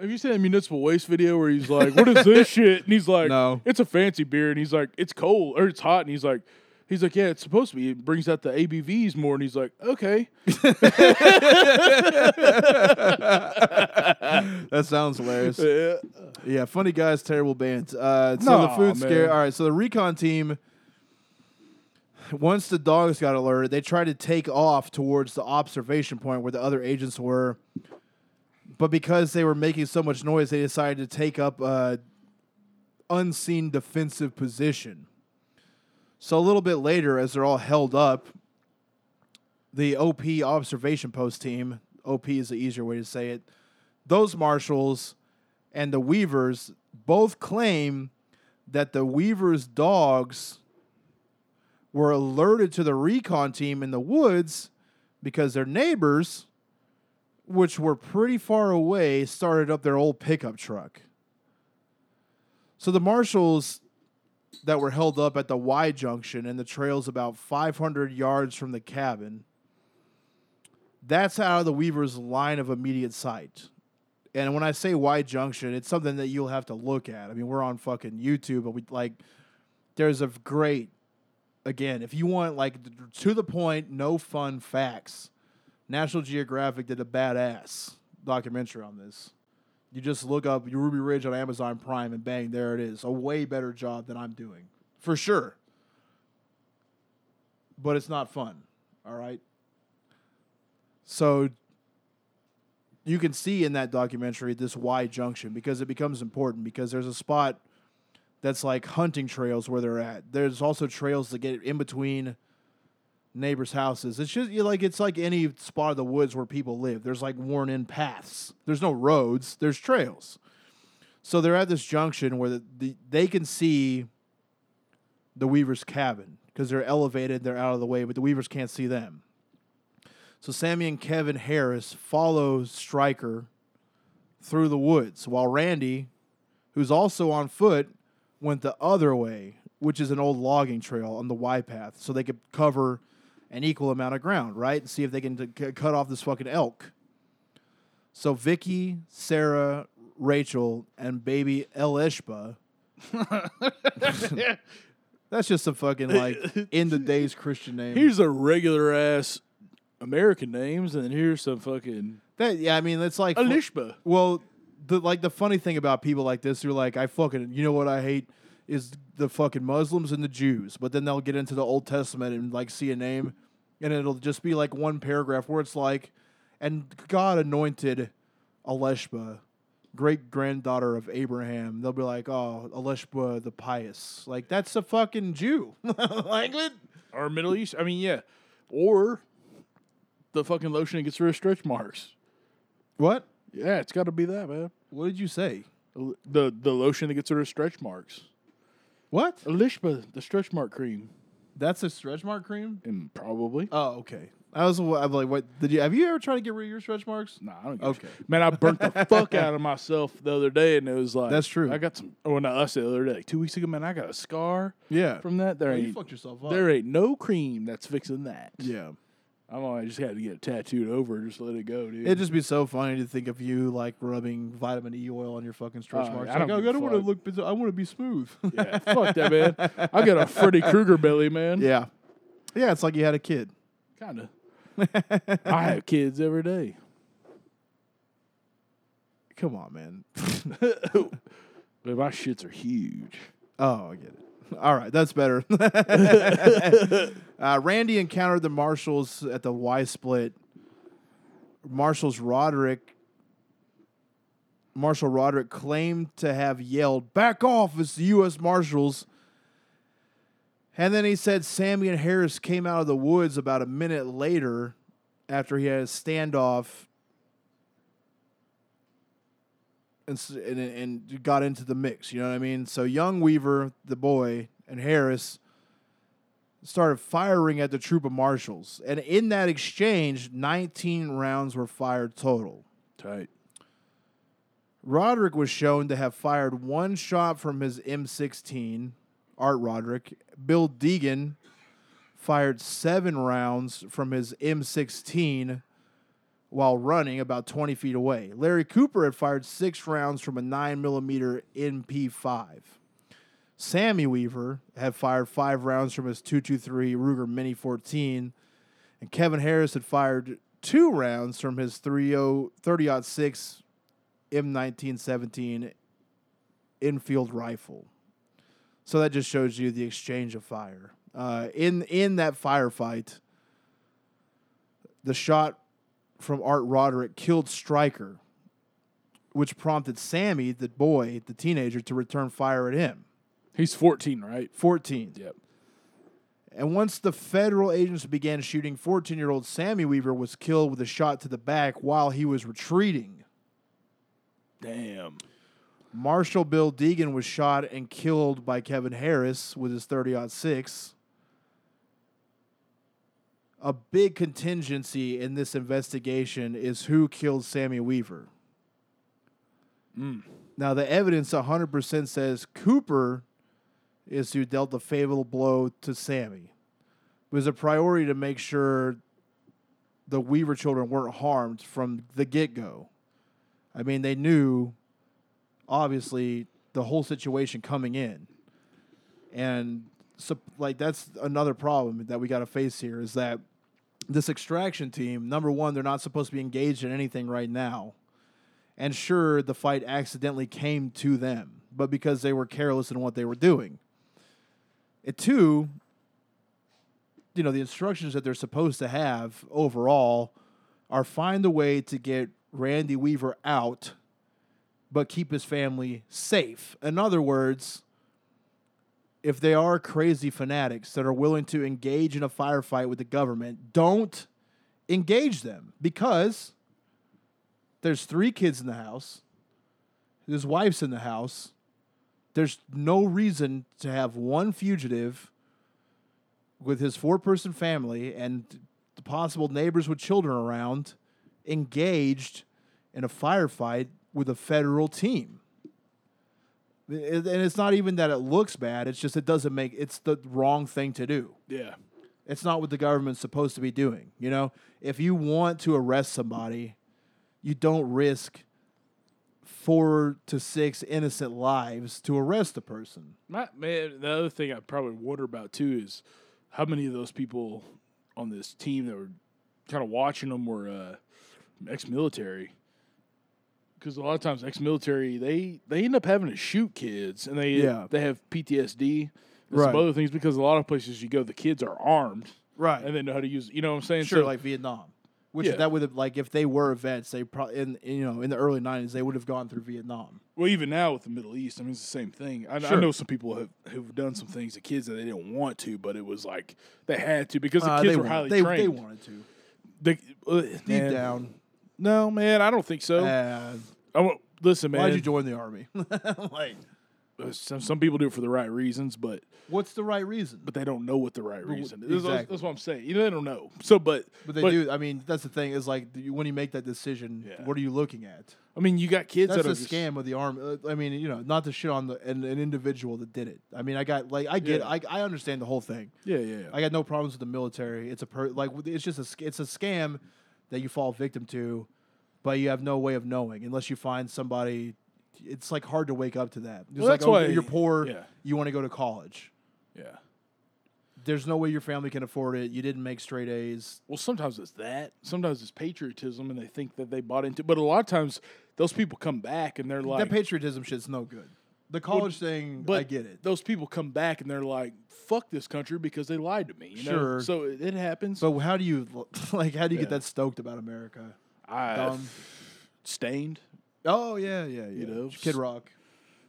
Have you seen that municipal waste video where he's like, "What is this [laughs] shit?" And he's like, No. it's a fancy beer." And he's like, "It's cold or it's hot." And he's like, "He's like, yeah, it's supposed to be. It brings out the ABVs more." And he's like, "Okay." [laughs] that sounds hilarious. Yeah. yeah, funny guys, terrible bands. Uh, so the Nah, food scare. All right, so the recon team. Once the dogs got alerted, they tried to take off towards the observation point where the other agents were. But because they were making so much noise, they decided to take up a unseen defensive position. So a little bit later, as they're all held up, the OP observation post team, OP is the easier way to say it, those marshals and the Weavers both claim that the Weavers' dogs were alerted to the recon team in the woods because their neighbors, which were pretty far away, started up their old pickup truck. So the marshals that were held up at the Y junction and the trails about 500 yards from the cabin, that's out of the Weavers' line of immediate sight. And when I say Y junction, it's something that you'll have to look at. I mean, we're on fucking YouTube, but we like there's a great again, if you want like to the point, no fun facts. National Geographic did a badass documentary on this. You just look up Ruby Ridge on Amazon Prime and bang, there it is. A way better job than I'm doing. For sure. But it's not fun. All right. So you can see in that documentary this Y junction because it becomes important because there's a spot that's like hunting trails where they're at. There's also trails that get in between neighbors' houses. It's just you like it's like any spot of the woods where people live. There's like worn in paths. There's no roads. There's trails. So they're at this junction where the, the they can see the Weaver's cabin because they're elevated. They're out of the way, but the Weavers can't see them. So Sammy and Kevin Harris follow Striker through the woods while Randy, who's also on foot, went the other way, which is an old logging trail on the Y path, so they could cover an equal amount of ground, right? And see if they can t- c- cut off this fucking elk. So Vicki, Sarah, Rachel, and baby Elisheba [laughs] That's just a fucking like in the days Christian name. Here's a regular ass American names, and here's some fucking that yeah, I mean it's like Alishba. Well, the like the funny thing about people like this who are like, I fucking you know what I hate is the fucking Muslims and the Jews. But then they'll get into the Old Testament and like see a name and it'll just be like one paragraph where it's like and God anointed Aleshba, great granddaughter of Abraham. They'll be like, Oh, Aleshba the pious. Like that's a fucking Jew. [laughs] like or Middle East. I mean, yeah, or the fucking lotion that gets rid of stretch marks. What? Yeah, it's got to be that, man. What did you say? The the lotion that gets rid of stretch marks. What? Alishba, the stretch mark cream, That's a stretch mark cream? and probably. Oh, okay. I was I'm like, what did you have you ever tried to get rid of your stretch marks? Nah, I don't. Give Okay. okay. Man, I burnt the [laughs] fuck out of myself the other day, and it was like That's true. I got some. Oh, not us the other day, like two weeks ago. Man, I got a scar Yeah. from that. There Oh, you ain't fucked yourself up. there ain't no cream that's fixing that. yeah. I don't know. I just had to get it tattooed over. Just let it go, dude. It'd just be so funny to think of you like rubbing vitamin E oil on your fucking stretch Oh, marks. I don't like, give a I don't want to fuck. look. I want to be smooth. [laughs] yeah, fuck that, man. I got a Freddy Krueger belly, man. yeah. Yeah. It's like you had a kid. kind of. I have kids every day. Come on, man. [laughs] [laughs] But my shits are huge. Oh, I get it. All right, that's better. [laughs] uh, Randy encountered the marshals at the Y split. Marshals Roderick. Marshal Roderick claimed to have yelled, "Back off!" It's the U.S. Marshals. And then he said Sammy and Harris came out of the woods about a minute later after he had a standoff and, and and got into the mix. You know what I mean? So young Weaver, the boy, and Harris started firing at the troop of marshals, and in that exchange, 19 rounds were fired total. Tight. Roderick was shown to have fired one shot from his M16. Art Roderick. Bill Degan fired seven rounds from his M16 while running about 20 feet away. Larry Cooper had fired six rounds from a 9mm MP5. Sammy Weaver had fired five rounds from his 223 Ruger Mini 14. And Kevin Harris had fired two rounds from his 30 30-06 M1917 Enfield rifle. So that just shows you the exchange of fire. Uh, in in that firefight, the shot from Art Roderick killed Striker, which prompted Sammy, the boy, the teenager, to return fire at him. He's 14, right? 14. Yep. And once the federal agents began shooting, 14 year old Sammy Weaver was killed with a shot to the back while he was retreating. Damn. Marshal Bill Degan was shot and killed by Kevin Harris with his 30 6. A big contingency in this investigation is who killed Sammy Weaver. Hmm. Now, the evidence 100% says Cooper is who dealt the fatal blow to Sammy. It was a priority to make sure the Weaver children weren't harmed from the get go. I mean, they knew obviously the whole situation coming in and so like that's another problem that we got to face here is that this extraction team number one they're not supposed to be engaged in anything right now and sure the fight accidentally came to them but because they were careless in what they were doing and two you know the instructions that they're supposed to have overall are find a way to get randy weaver out but keep his family safe. In other words, if they are crazy fanatics that are willing to engage in a firefight with the government, don't engage them because there's three kids in the house, his wife's in the house. There's no reason to have one fugitive with his four person family and the possible neighbors with children around engaged in a firefight with a federal team. And it's not even that it looks bad, it's just it doesn't make it's the wrong thing to do. Yeah. It's not what the government's supposed to be doing. You know, if you want to arrest somebody, you don't risk four to six innocent lives to arrest a person. My, man, the other thing I probably wonder about too is how many of those people on this team that were kind of watching them were uh, ex-military. Because a lot of times ex-military they they end up having to shoot kids and they Yeah. they have PTSD and Right. some other things because a lot of places you go the kids are armed Right. and they know how to use you know what I'm saying sure, So- like Vietnam. Which Yeah. that would have like if they were vets, they probably in you know in the early nineties they would have gone through Vietnam. Well, even now with the Middle East, I mean, it's the same thing. I, I know some people have who've done some things to kids that they didn't want to, but it was like they had to because the Uh, kids were highly they, trained. they wanted to They- uh, deep man, down. No, man, I don't think so. Uh, I won't- listen, man. why'd you join the army? [laughs] like, uh, some some people do it for the right reasons, but what's the right reason? but they don't know what the right reason is. That's, exactly. that's what I'm saying. You know, they don't know. So, but But they do. I mean, that's the thing is like when you make that decision, Yeah. what are you looking at? I mean, you got kids That's that a are just- scam of the army. Uh, I mean, you know, not to shit on the an, an individual that did it. I mean, I got like I get, Yeah. I, I understand the whole thing. Yeah, yeah, yeah. I got no problems with the military. It's a per, like it's just a it's a scam that you fall victim to, but you have no way of knowing unless you find somebody. It's like hard to wake up to that. It's Well, like that's oh, why- you're poor. yeah. You want to go to college. yeah. There's no way your family can afford it. You didn't make straight A's. Well, sometimes it's that. Sometimes it's patriotism, and they think that they bought into. But a lot of times, those people come back and they're like, that patriotism shit's no good. The college thing, But I get it. Those people come back and they're like, "Fuck this country" because they lied to me. You know? Sure. So it, it happens. But how do you [laughs] like? How do you Yeah. get that stoked about America? I Dumb. Staind. Oh yeah, yeah, yeah. know, Kid Rock.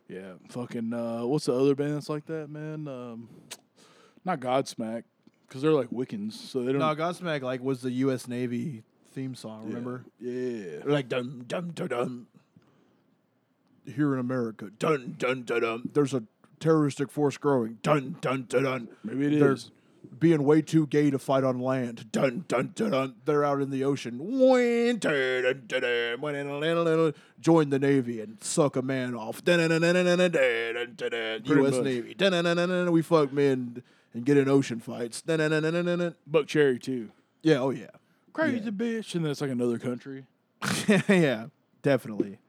Yeah. Fucking. Uh, what's the other band that's like that, man? Um, not Godsmack because they're like Wiccans, so they don't. No, Godsmack like was the U.S. Navy theme song. Remember? Yeah. They're like dun dun dun dun. Here in America, dun dun dun dun. There's a terroristic force growing. Dun dun dun dun. Maybe it They're is. being way too gay to fight on land. Dun dun dun dun. They're out in the ocean. Win, dun, dun, dun, dun. Win, dun, dun. Join the Navy and suck a man off. Dun, dun, dun, dun, dun, dun, dun, dun, dun, dun. Pretty U.S. much. Navy. Dun, dun, dun, dun, dun. We fuck men and get in ocean fights. Dun, dun, dun, dun, dun. Buckcherry too. Yeah. Oh yeah. Crazy bitch, and then it's like another country. yeah. Definitely.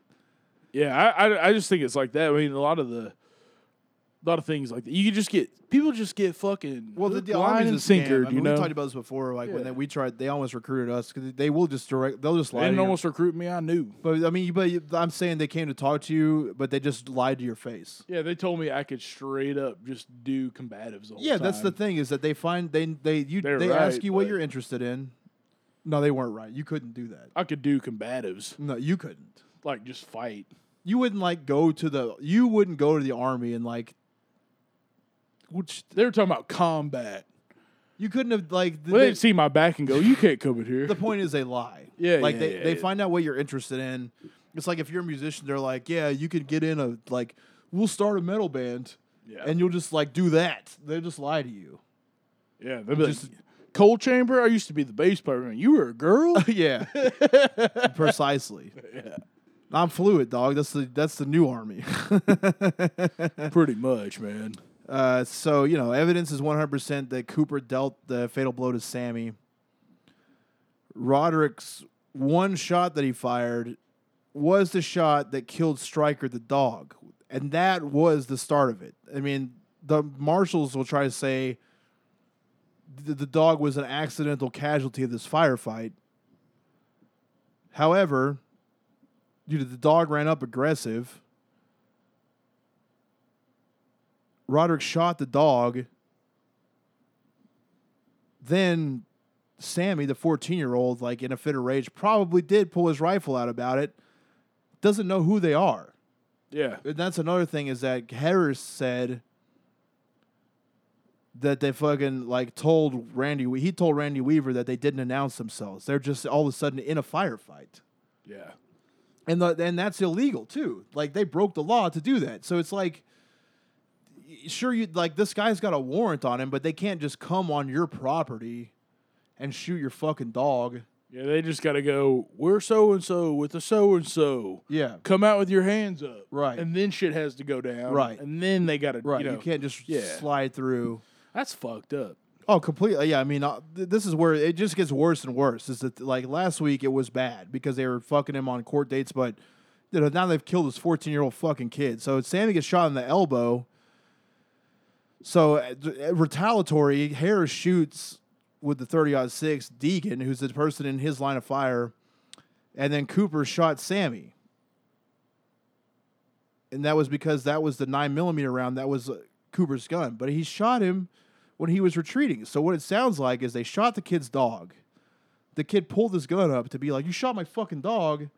Yeah, I, I I just think it's like that. I mean, a lot of the, a lot of things like that. You just get people just get fucking Well, the, the line army's and a scam. sinkered. I mean, you know, we talked about this before. Like when they, we tried, they almost recruited us because they will just direct. They'll just they lie. to didn't you. almost recruit me. I knew. But I mean, you- but I'm saying they came to talk to you, but they just lied to your face. Yeah, they told me I could straight up just do combatives the Yeah, that's the thing is that they find they they you They're they ask you what you're interested in. No, they weren't right. You couldn't do that. I could do combatives, No, you couldn't. Like just fight. You wouldn't like go to the. You wouldn't go to the army and like. Which They were talking about combat. you couldn't have like. the- Well, they- they'd see my back and go, "You can't come in here." the point is they lie. [laughs] Yeah, like yeah, they, yeah, they yeah. find out what you're interested in. It's like if you're a musician, they're like, yeah, you could get in a like, we'll start a metal band, yeah, and you'll just like do that. They just lie to you. yeah. They'd be like, Coal Chamber. I used to be the bass player. You were a girl. [laughs] yeah, [laughs] precisely. yeah, I'm fluid, dog. That's the that's the new army. [laughs] pretty much, man. uh, so you know, evidence is 100 percent that Cooper dealt the fatal blow to Sammy. Roderick's one shot that he fired was the shot that killed Striker the dog, and that was the start of it. I mean, the marshals will try to say th- the dog was an accidental casualty of this firefight. However, to the dog ran up aggressive, Roderick shot the dog. Then Sammy, the 14 year old, like in a fit of rage, probably did pull his rifle out about it. Doesn't know who they are. Yeah, And that's another thing is that Harris said that they fucking like told Randy, he told Randy Weaver that they didn't announce themselves. They're just all of a sudden in a firefight. yeah. And the, and that's illegal too. Like they broke the law to do that. So it's like sure you like this guy's got a warrant on him, but they can't just come on your property and shoot your fucking dog. Yeah, they just got to go. We're so and so with the so and so. Yeah. Come out with your hands up. Right. And then shit has to go down. Right. And then they got to. Right. You, You, can't just yeah. slide through. That's fucked up. Oh, completely. Yeah, I mean, uh, th- this is where it just gets worse and worse. Is that like last week it was bad because they were fucking him on court dates, but You know, now they've killed this 14 year old fucking kid. So Sammy gets shot in the elbow. So uh, uh, retaliatory, Harris shoots with the 30 six Degan, who's the person in his line of fire, and then Cooper shot Sammy. And that was because that was the nine millimeter round. That was uh, Cooper's gun, but he shot him when he was retreating. So what it sounds like is they shot the kid's dog. The kid pulled his gun up to be like, "You shot my fucking dog."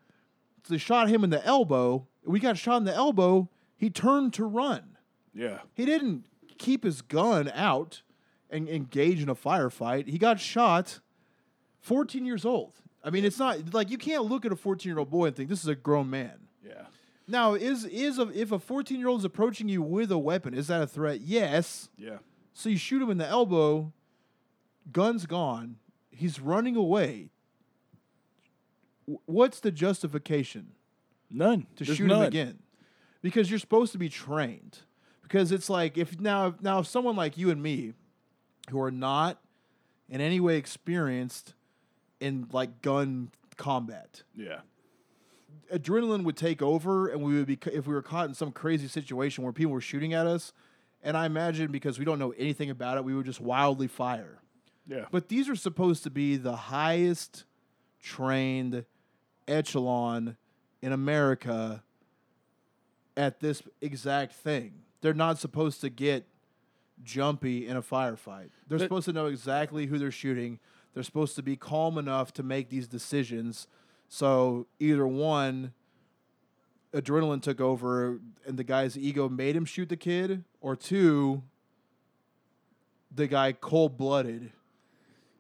So they shot him in the elbow. We got shot in the elbow. He turned to run. Yeah. He didn't keep his gun out and engage in a firefight. He got shot. 14 years old. I mean, it's not like you can't look at a 14 year old boy and think this is a grown man. Yeah. Now, is is a, if a 14 year old is approaching you with a weapon, is that a threat? Yes. Yeah. So you shoot him in the elbow, gun's gone, he's running away. W- What's the justification None. to There's shoot none. him again? Because you're supposed to be trained. Because it's like if now now if someone like you and me, who are not in any way experienced in like gun combat, Yeah. adrenaline would take over and we would be if we were caught in some crazy situation where people were shooting at us and i imagine because we don't know anything about it we would just wildly fire. Yeah. but these are supposed to be the highest trained echelon in america at this exact thing. They're not supposed to get jumpy in a firefight. They're That- supposed to know exactly who they're shooting. They're supposed to be calm enough to make these decisions. So either one, adrenaline took over and the guy's ego made him shoot the kid, or two, the guy cold blooded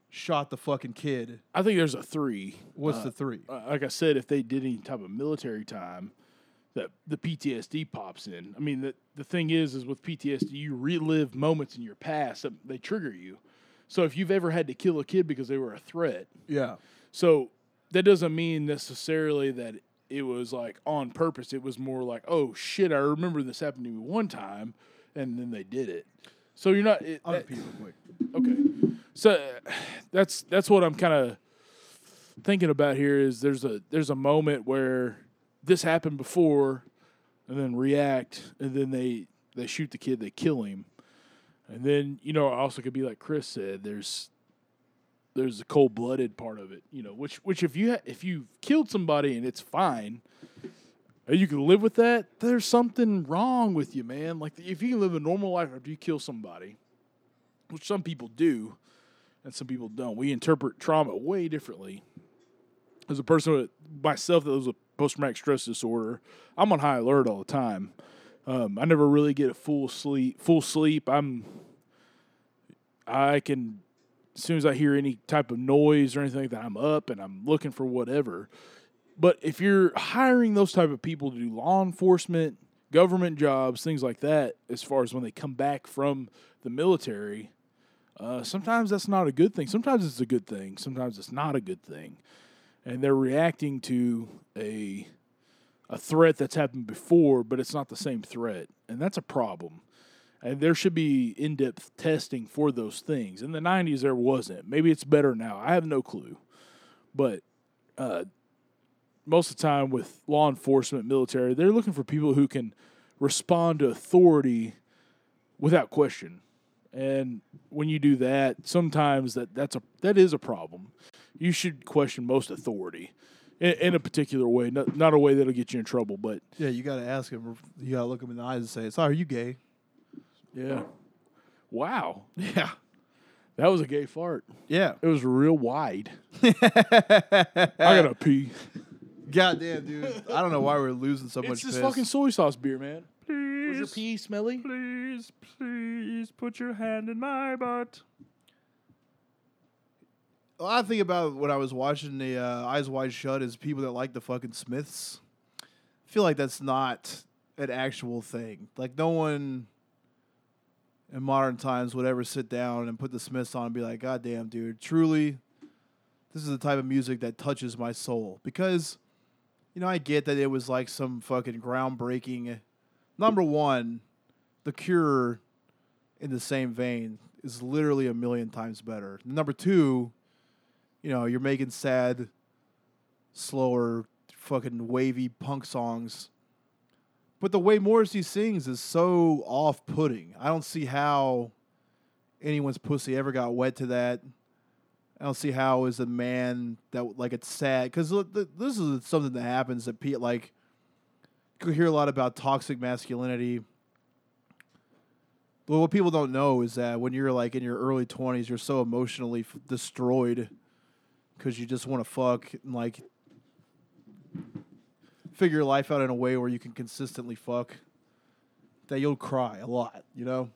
shot the fucking kid. I think there's a three. What's Uh, the three? uh, like I said, if they did any type of military time, that the PTSD pops in. I mean, the the thing is, is with PTSD, you relive moments in your past that they trigger you. So if you've ever had to kill a kid because they were a threat, Yeah. so that doesn't mean necessarily that it was like on purpose. It was more like, oh shit, I remember this happened to me one time, and then they did it. So you're not. It, I'll that- repeat real quick. Okay, so uh, [sighs] that's that's what I'm kind of thinking about here. Is there's a there's a moment where this happened before, and then react, and then they they shoot the kid, they kill him, and then you know also could be like Chris said. There's there's a cold blooded part of it, you know, which which if you ha- if you've killed somebody and it's fine. You can live with that. There's something wrong with you, man. Like if you can live a normal life after you kill somebody, which some people do, and some people don't. We interpret trauma way differently. As a person with myself that lives with post traumatic stress disorder, I'm on high alert all the time. Um, I never really get a full sleep. Full sleep. I'm. I can, as soon as I hear any type of noise or anything like that, I'm up and I'm looking for whatever. But if you're hiring those type of people to do law enforcement, government jobs, things like that, as far as when they come back from the military, uh, sometimes that's not a good thing. Sometimes it's a good thing. Sometimes it's not a good thing, and they're reacting to a a threat that's happened before, but it's not the same threat, and that's a problem. And there should be in depth testing for those things. In the '90s, there wasn't. Maybe it's better now. I have no clue, but uh, most of the time with law enforcement, military, they're looking for people who can respond to authority without question. And when you do that, sometimes that that's a that is a problem. You should question most authority in, a particular way, not, not a way that'll get you in trouble. But Yeah, you got to ask him. You got to look him in the eyes and say, "So, are you gay?" Yeah, wow, [laughs] Yeah. that was a gay fart. Yeah. It was real wide. [laughs] I gotta pee. Goddamn, dude. I don't know why we're losing so much It's this piss. fucking soy sauce beer, man. Was please, your pee smelly? please, please put your hand in my butt. Well, I think about when I was watching the uh, Eyes Wide Shut is people that like the fucking Smiths. I feel like that's not an actual thing. Like no one in modern times would ever sit down and put the Smiths on and be like, "God damn, dude, truly, this is the type of music that touches my soul." Because, you know, I get that it was like some fucking groundbreaking. Number one, The Cure, in the same vein, is literally a million times better. Number two, you know, you're making sad, slower, fucking wavy punk songs. But the way Morrissey sings is so off putting. I don't see how anyone's pussy ever got wet to that. I don't see how as a man that like it's sad because this is something that happens that Pete like you hear a lot about toxic masculinity. But what people don't know is that when you're like in your early twenties, you're so emotionally f- destroyed because you just want to fuck and like figure your life out in a way where you can consistently fuck. That you'll cry a lot, you know.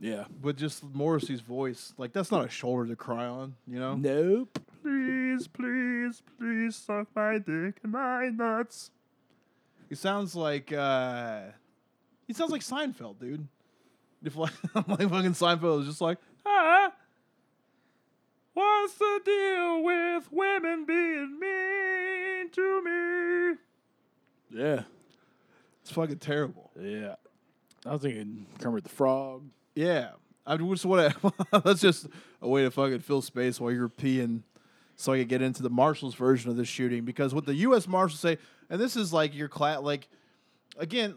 Yeah. But just Morrissey's voice, like that's not a shoulder to cry on, you know. Nope. Please, please, please suck my dick and my nuts. He sounds like uh he sounds like Seinfeld, dude. If like [laughs] I'm like fucking Seinfeld is just like, ah, what's the deal with women being mean to me? Yeah. It's fucking terrible. Yeah. I was thinking Kermit the Frog. Yeah. I just want to. [laughs] that's just a way to fucking fill space while you're peeing, so I can get into the Marshals version of this shooting. Because what the U.S. Marshals say, and this is like your class, like again,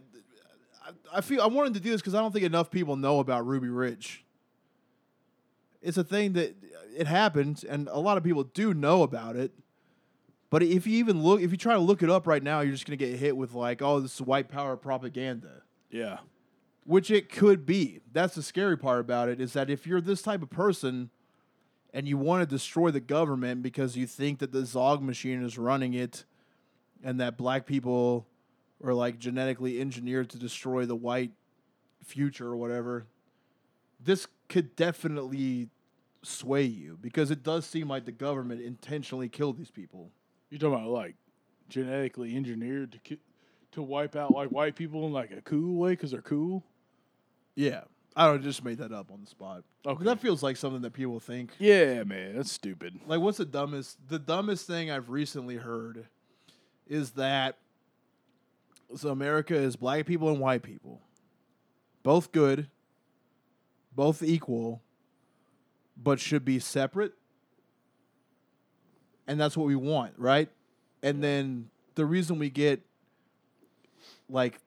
I, I feel I wanted to do this because I don't think enough people know about Ruby Ridge. It's a thing that it happened, and a lot of people do know about it. But if you even look, if you try to look it up right now, you're just gonna get hit with like, oh, this is white power propaganda. Yeah. Which it could be. That's the scary part about it is that if you're this type of person and you want to destroy the government because you think that the Zog machine is running it and that black people are like genetically engineered to destroy the white future or whatever, this could definitely sway you because it does seem like the government intentionally killed these people. You're talking about like genetically engineered to ki- to wipe out like white people in like a cool way because they're cool. Yeah. I don't just made that up on the spot. Okay. That feels like something that people think. Yeah, man, that's stupid. Like, what's the dumbest? The dumbest thing I've recently heard is that so America is black people and white people, both good, both equal, but should be separate. And that's what we want, right? And then the reason we get like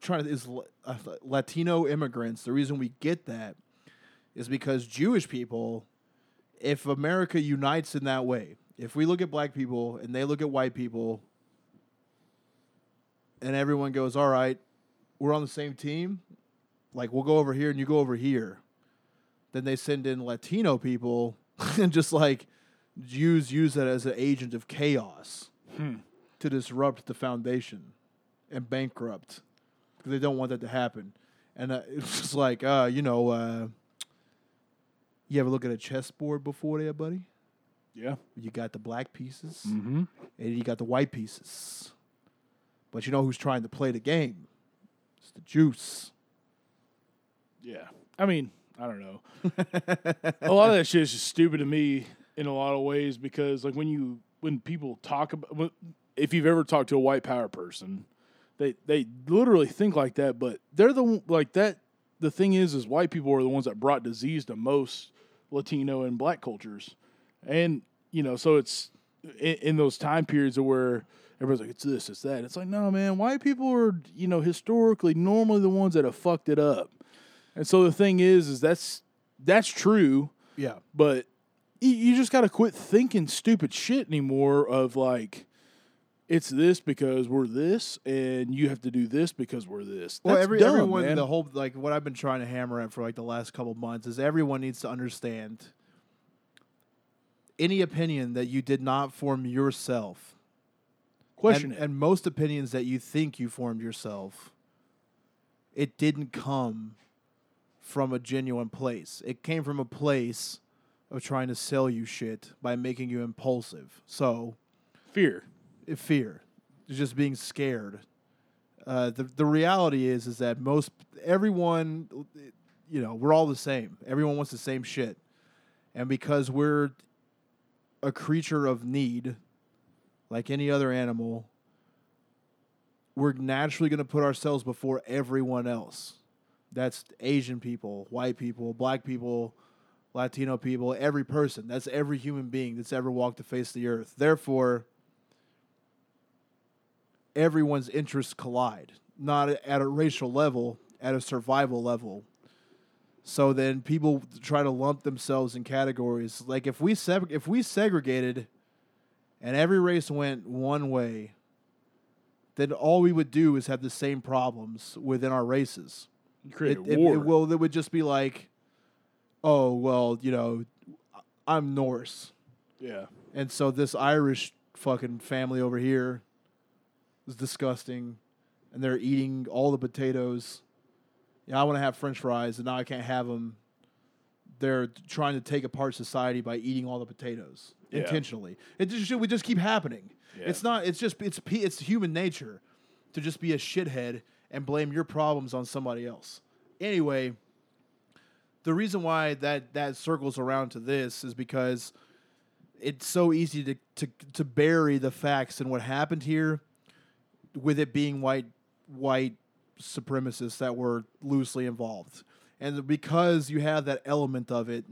trying to is uh, Latino immigrants. The reason we get that is because Jewish people, if America unites in that way, if we look at black people and they look at white people, and everyone goes, "All right, we're on the same team," like we'll go over here and you go over here. Then they send in Latino people [laughs] and just like Jews use that as an agent of chaos Hmm. to disrupt the foundation and bankrupt because they don't want that to happen. And uh, [laughs] it's just like, uh, you know, uh, you ever look at a chessboard before there, buddy? Yeah. You got the black pieces Mm-hmm. and you got the white pieces. But you know who's trying to play the game? It's the juice. Yeah. I mean, I don't know. a lot of that shit is just stupid to me in a lot of ways because like when you when people talk about if you've ever talked to a white power person, they they literally think like that, but they're the like that. The thing is, is white people are the ones that brought disease to most Latino and black cultures, and you know, so it's in, in those time periods where everybody's like, it's this, it's that. It's like, no, man, white people are you know historically normally the ones that have fucked it up, and so the thing is, is that's that's true, Yeah. but you, you just got to quit thinking stupid shit anymore. Of like, it's this because we're this, and you have to do this because we're this. Well, every dumb, everyone, man. the whole like what I've been trying to hammer at for like the last couple months is everyone needs to understand any opinion that you did not form yourself, question and, and most opinions that you think you formed yourself, it didn't come from a genuine place. It came from a place of trying to sell you shit by making you impulsive. So Fear. fear, just being scared. Uh, the the reality is is that most everyone, you know, we're all the same. Everyone wants the same shit, and because we're a creature of need, like any other animal, we're naturally going to put ourselves before everyone else. That's Asian people, white people, black people, Latino people, every person. That's every human being that's ever walked the face of the earth. Therefore, everyone's interests collide, not at a racial level, at a survival level. So then people try to lump themselves in categories. Like if we if we segregated and every race went one way, then all we would do is have the same problems within our races. It, it, it will. It would just be like, oh well, you know, I'm Norse, yeah. and so this Irish fucking family over here is disgusting, and they're eating all the potatoes. Yeah, I want to have French fries, and now I can't have them. They're trying to take apart society by eating all the potatoes Yeah. intentionally. It just it would just keep happening. Yeah. It's not. It's just it's it's human nature to just be a shithead and blame your problems on somebody else. Anyway, the reason why that that circles around to this is because it's so easy to to to bury the facts and what happened here with it being white white supremacists that were loosely involved. And because you have that element of it,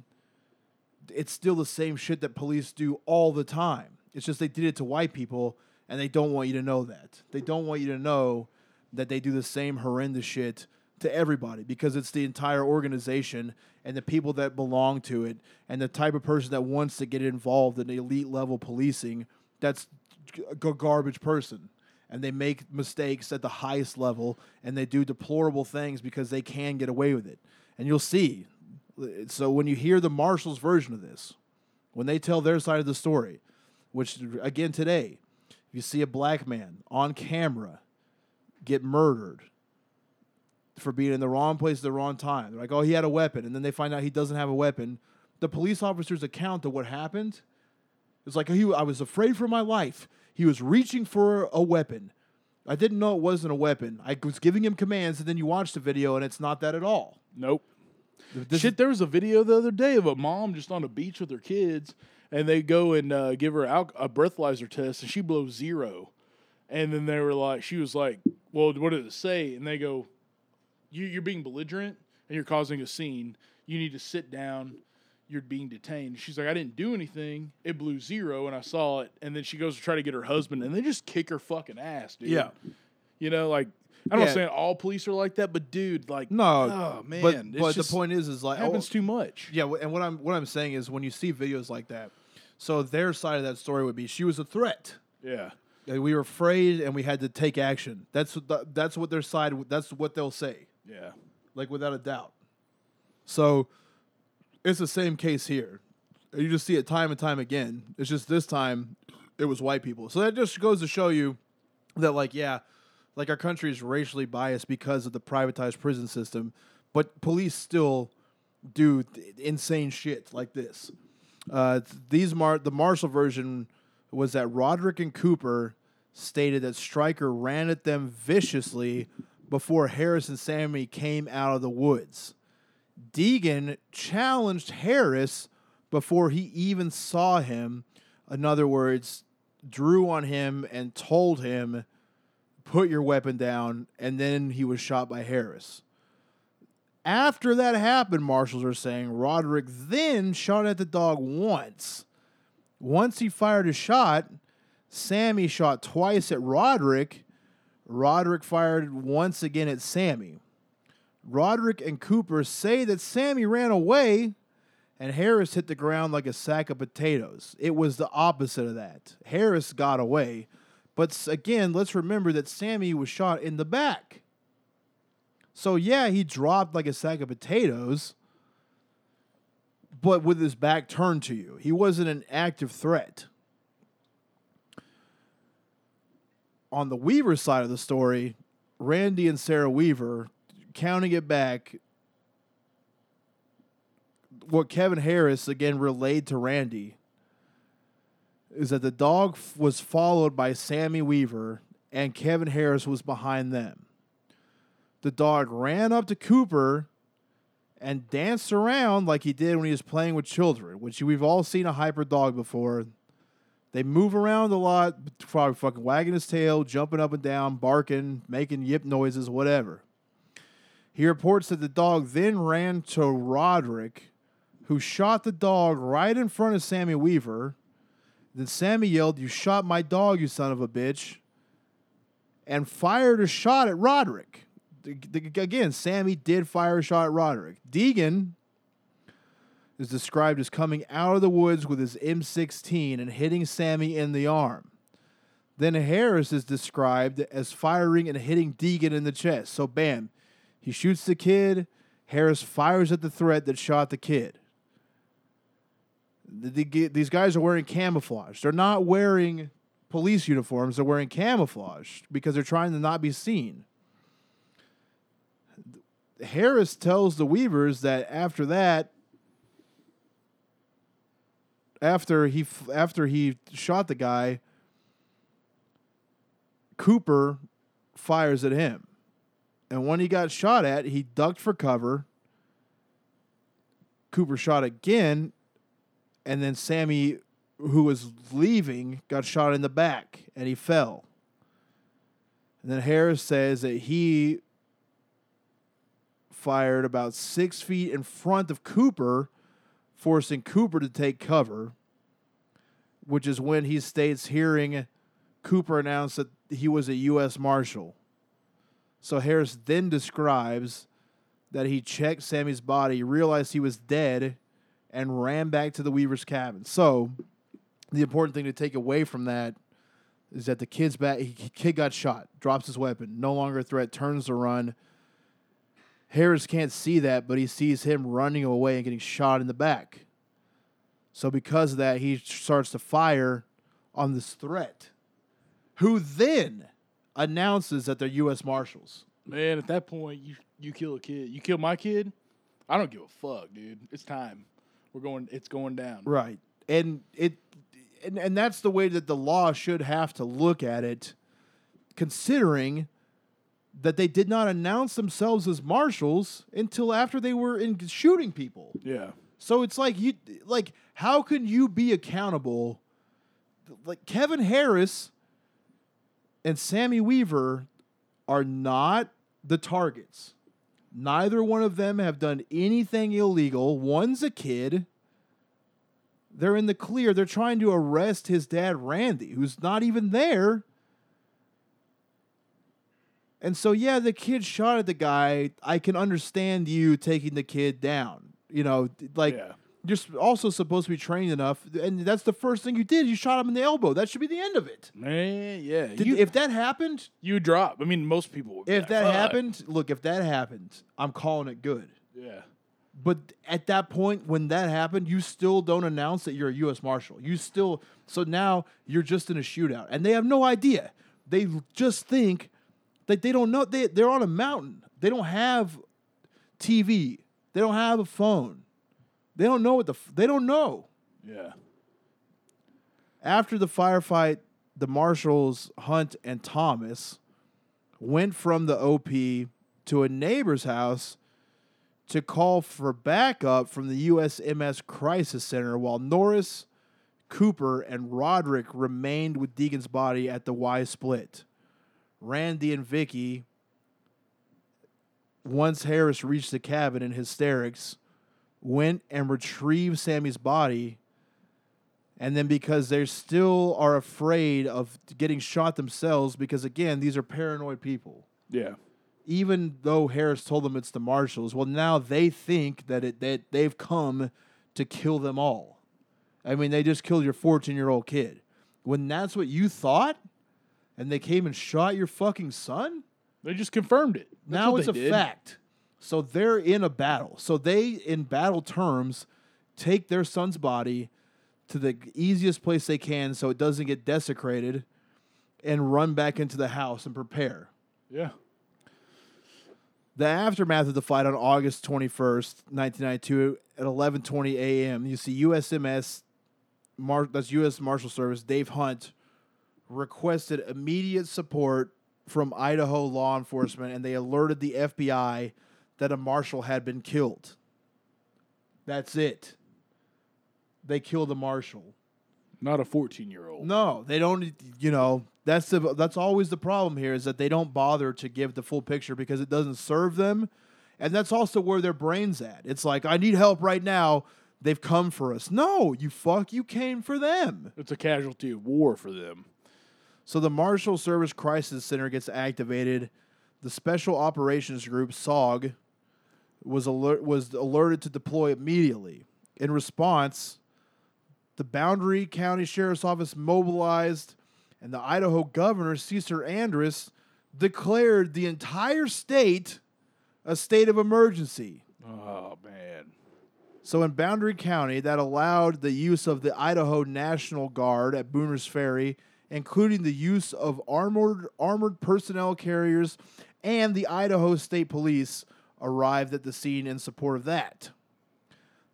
it's still the same shit that police do all the time. It's just they did it to white people and they don't want you to know that. They don't want you to know that they do the same horrendous shit to everybody because it's the entire organization and the people that belong to it and the type of person that wants to get involved in elite level policing that's a garbage person. And they make mistakes at the highest level and they do deplorable things because they can get away with it. And you'll see so when you hear the marshals version of this when they tell their side of the story which again today if you see a black man on camera get murdered for being in the wrong place at the wrong time. They're like, oh, he had a weapon, and then they find out he doesn't have a weapon. The police officer's account of what happened is like, he, I was afraid for my life. He was reaching for a weapon. I didn't know it wasn't a weapon. I was giving him commands, and then you watch the video, and it's not that at all. Nope. This Shit, there was a video the other day of a mom just on a beach with her kids, and they go and uh, give her al- a breathalyzer test, and she blows zero. And then they were like, she was like, "Well, what did it say?" And they go, you, "You're being belligerent and you're causing a scene. You need to sit down. You're being detained." She's like, "I didn't do anything. It blew zero, and I saw it." And then she goes to try to get her husband, and they just kick her fucking ass, dude. Yeah. You know, like I'm not Yeah. saying all police are like that, but dude, like, No, oh man, but but the point is, is like oh, happens too much. Yeah, and what I'm what I'm saying is when you see videos like that, so their side of that story would be she was a threat. Yeah. We were afraid and we had to take action. That's what the, that's what their side that's what they'll say, Yeah. like without a doubt. So it's the same case here. You just see it time and time again. It's just this time it was white people. So that just goes to show you that like yeah, like our country is racially biased because of the privatized prison system, but police still do th- insane shit like this. Uh, these mar- the Marshal version was that Roderick and Cooper stated that Striker ran at them viciously before Harris and Sammy came out of the woods. Degan challenged Harris before he even saw him. In other words, drew on him and told him, put your weapon down, and then he was shot by Harris. After that happened, marshals are saying Roderick then shot at the dog once. Once he fired a shot, Sammy shot twice at Roderick. Roderick fired once again at Sammy. Roderick and Cooper say that Sammy ran away and Harris hit the ground like a sack of potatoes. It was the opposite of that. Harris got away. But again, let's remember that Sammy was shot in the back. So yeah, he dropped like a sack of potatoes, but with his back turned to you. He wasn't an active threat. On the Weaver side of the story, Randy and Sarah Weaver, counting it back, what Kevin Harris again relayed to Randy is that the dog f- was followed by Sammy Weaver and Kevin Harris was behind them. The dog ran up to Cooper and danced around like he did when he was playing with children, which we've all seen a hyper dog before. They move around a lot, probably fucking wagging his tail, jumping up and down, barking, making yip noises, whatever. He reports that the dog then ran to Roderick, who shot the dog right in front of Sammy Weaver. Then Sammy yelled, You shot my dog, you son of a bitch, and fired a shot at Roderick. The- the- Again, Sammy did fire a shot at Roderick. Degan is described as coming out of the woods with his M16 and hitting Sammy in the arm. Then Harris is described as firing and hitting Degan in the chest. So, bam, he shoots the kid. Harris fires at the threat that shot the kid. The- the- these guys are wearing camouflage. They're not wearing police uniforms. They're wearing camouflage because they're trying to not be seen. Harris tells the Weavers that after that, after he after he shot the guy, Cooper fires at him. And when he got shot at, he ducked for cover. Cooper shot again, and then Sammy, who was leaving, got shot in the back and he fell. And then Harris says that he fired about six feet in front of Cooper, forcing Cooper to take cover, which is when he states hearing Cooper announce that he was a U.S. Marshal. So Harris then describes that he checked Sammy's body, realized he was dead, and ran back to the Weaver's cabin. So the important thing to take away from that is that the kid's back. He, kid got shot, drops his weapon, no longer a threat, turns to run. Harris can't see that, but he sees him running away and getting shot in the back. So because of that, he starts to fire on this threat, who then announces that they're U.S. Marshals. Man, at that point, you you kill a kid. You kill my kid. I don't give a fuck, dude. It's time. We're going. It's going down. Right. And it and, and that's the way that the law should have to look at it, considering that they did not announce themselves as marshals until after they were in shooting people. Yeah. So it's like you like how can you be accountable? Like Kevin Harris and Sammy Weaver are not the targets. Neither one of them have done anything illegal. One's a kid. They're in the clear. They're trying to arrest his dad, Randy, who's not even there. And so, yeah, the kid shot at the guy. I can understand you taking the kid down. You know, like Yeah. you're also supposed to be trained enough, and that's the first thing you did. You shot him in the elbow. That should be the end of it. Man, yeah. Did- you, if that happened, you drop. I mean, most people. Would if that happened, look, if that happened, I'm calling it good. Yeah. But at that point, when that happened, you still don't announce that you're a U.S. Marshal. You still so now you're just in a shootout, and they have no idea. They just think that they don't know. They they're on a mountain. They don't have TV. They don't have a phone. They don't know what the f- they don't know. Yeah. After the firefight, the marshals Hunt and Thomas went from the OP to a neighbor's house to call for backup from the USMS Crisis Center while Norris, Cooper, and Roderick remained with Degan's body at the Y split. Randy and Vicki, once Harris reached the cabin in hysterics, went and retrieved Sammy's body. And then because they still are afraid of getting shot themselves, because again, these are paranoid people Yeah. even though Harris told them it's the marshals, well, now they think that it that they've come to kill them all. I mean, they just killed your 14 year old kid. When that's what you thought, and they came and shot your fucking son, They just confirmed it. That's now it's a did. fact. So they're in a battle. So they, in battle terms, take their son's body to the easiest place they can so it doesn't get desecrated and run back into the house and prepare. Yeah. The aftermath of the fight on August 21st, 1992 at 11:20 a.m. You see USMS Mar- that's US Marshal Service Dave Hunt requested immediate support from Idaho law enforcement and they alerted the FBI that a marshal had been killed. That's it. They killed a marshal. Not a 14 year old. No, they don't. You know, that's the that's always the problem here is that they don't bother to give the full picture because it doesn't serve them, and that's also where their brains at. It's like I need help right now. they've come for us. No, you fuck, you came for them. It's a casualty of war for them. So the Marshal Service Crisis Center gets activated. The Special Operations Group (SOG) was alert was alerted to deploy immediately. In response, the Boundary County Sheriff's Office mobilized, and the Idaho Governor Cecil Andrus declared the entire state a state of emergency. Oh man. So in Boundary County, that allowed the use of the Idaho National Guard at Bonners Ferry, including the use of armored armored personnel carriers, and the Idaho State Police arrived at the scene in support of that.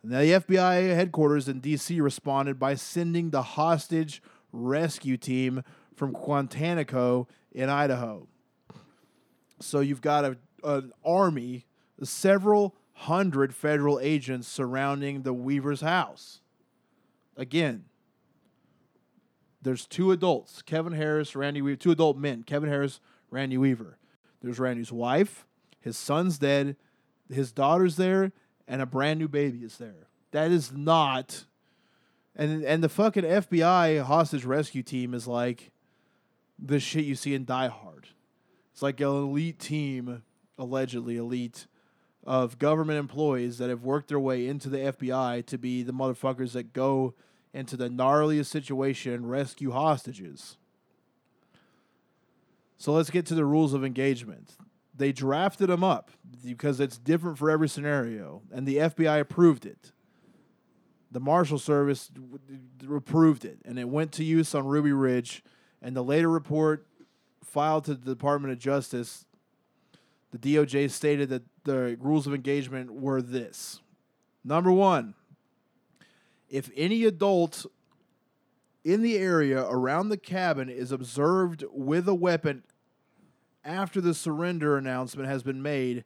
Now, the FBI headquarters in D.C. responded by sending the hostage rescue team from Quantico in Idaho. So you've got a, an army, several hundred federal agents surrounding the Weaver's house. Again, there's two adults, Kevin Harris, Randy Weaver, two adult men, Kevin Harris, Randy Weaver. There's Randy's wife, his son's dead, his daughter's there, and a brand new baby is there. That is not and and the fucking FBI hostage rescue team is like the shit you see in Die Hard. It's like an elite team, allegedly elite, of government employees that have worked their way into the FBI to be the motherfuckers that go into the gnarliest situation and rescue hostages. So let's get to the rules of engagement. They drafted them up because it's different for every scenario, and the FBI approved it. The Marshal Service approved it, and it went to use on Ruby Ridge. And the later report filed to the Department of Justice, the DOJ stated that the rules of engagement were this: number one, if any adult in the area around the cabin is observed with a weapon after the surrender announcement has been made,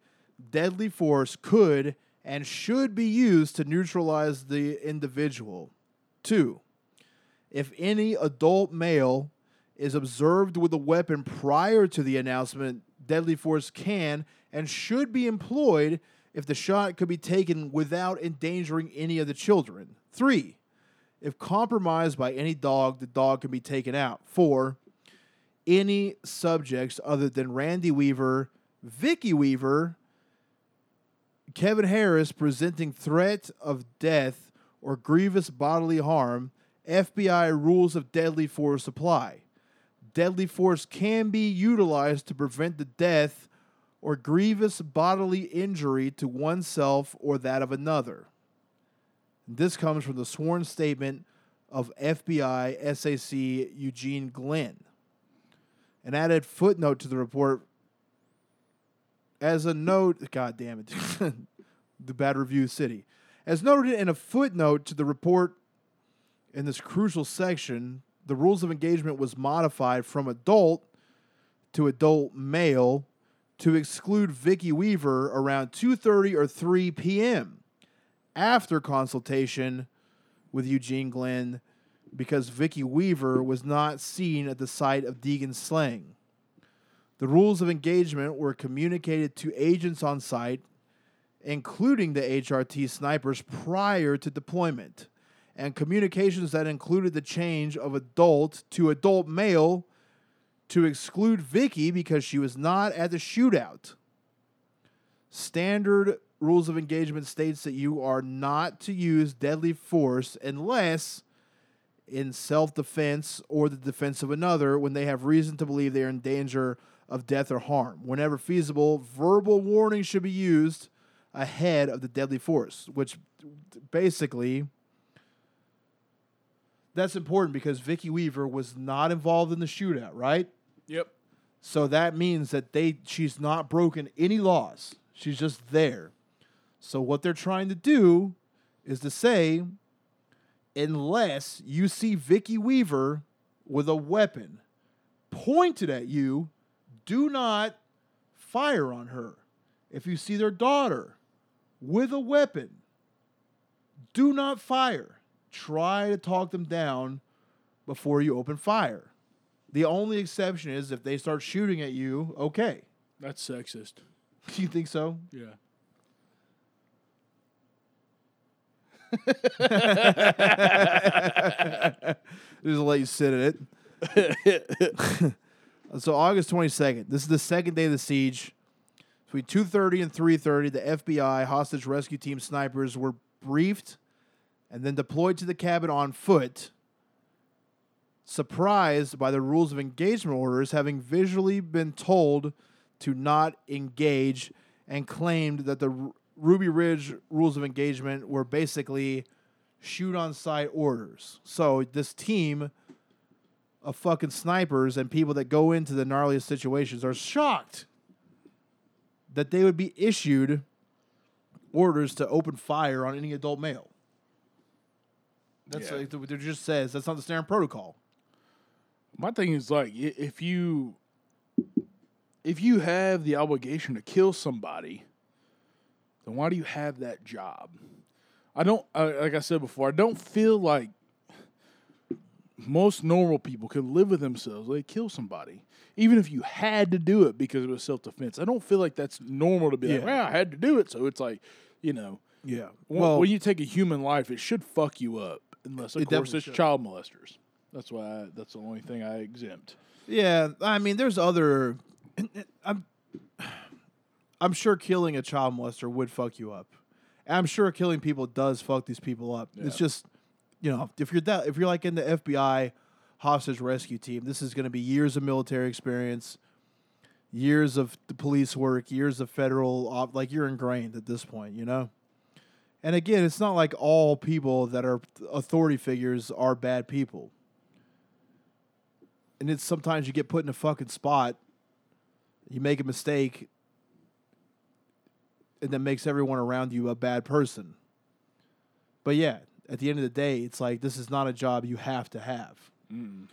deadly force could and should be used to neutralize the individual. Two, if any adult male is observed with a weapon prior to the announcement, deadly force can and should be employed if the shot could be taken without endangering any of the children. Three, if compromised by any dog, the dog can be taken out. Four, any subjects other than Randy Weaver, Vicki Weaver, Kevin Harris presenting threat of death or grievous bodily harm, FBI rules of deadly force apply. Deadly force can be utilized to prevent the death or grievous bodily injury to oneself or that of another. This comes from the sworn statement of FBI SAC Eugene Glenn. An added footnote to the report as a note, God damn it, [laughs] the bad review city. As noted in a footnote to the report in this crucial section, the rules of engagement was modified from adult to adult male to exclude Vicki Weaver around 2:30 or 3 p.m. after consultation with Eugene Glenn because Vicki Weaver was not seen at the site of Degan's slaying. The rules of engagement were communicated to agents on site, including the HRT snipers prior to deployment, and communications that included the change of adult to adult male to exclude Vicki because she was not at the shootout. Standard rules of engagement states that you are not to use deadly force unless in self defense or the defense of another when they have reason to believe they are in danger of death or harm. Whenever feasible, verbal warning should be used ahead of the deadly force, which basically that's important because Vicki Weaver was not involved in the shootout, right? Yep. So that means that they she's not broken any laws. She's just there. So what they're trying to do is to say unless you see Vicki Weaver with a weapon pointed at you, do not fire on her. If you see their daughter with a weapon, do not fire. Try to talk them down before you open fire. The only exception is if they start shooting at you, okay. That's sexist. Do [laughs] you think so? Yeah. Just let you sit in it. [laughs] so August 22nd. This is the second day of the siege. Between 2:30 and 3:30, the FBI hostage rescue team snipers were briefed and then deployed to the cabin on foot. Surprised by the rules of engagement orders, having visually been told to not engage, and claimed that the Ruby Ridge rules of engagement were basically shoot on sight orders. So this team of fucking snipers and people that go into the gnarliest situations are shocked that they would be issued orders to open fire on any adult male. That's Yeah. like what it just says. That's not the standard protocol. My thing is like if you if you have the obligation to kill somebody, then why do you have that job? I don't like I said before. I don't feel like most normal people can live with themselves. They kill somebody, even if you had to do it because it was self defense. I don't feel like that's normal to be like, Yeah. well, I had to do it. So it's like, you know, Yeah. Well, when you take a human life, it should fuck you up, unless of It course it's should. child molesters. That's why I, that's the only thing I exempt. Yeah, I mean, there's other. I'm, I'm sure killing a child molester would fuck you up. And I'm sure killing people does fuck these people up. It's just, you know, if you're that, if you're like in the FBI hostage rescue team, this is going to be years of military experience, years of the police work, years of federal, op- like you're ingrained at this point, you know. And again, it's not like all people that are authority figures are bad people and it's sometimes you get put in a fucking spot, you make a mistake, and that makes everyone around you a bad person. But yeah, at the end of the day, it's like this is not a job you have to have. Mm.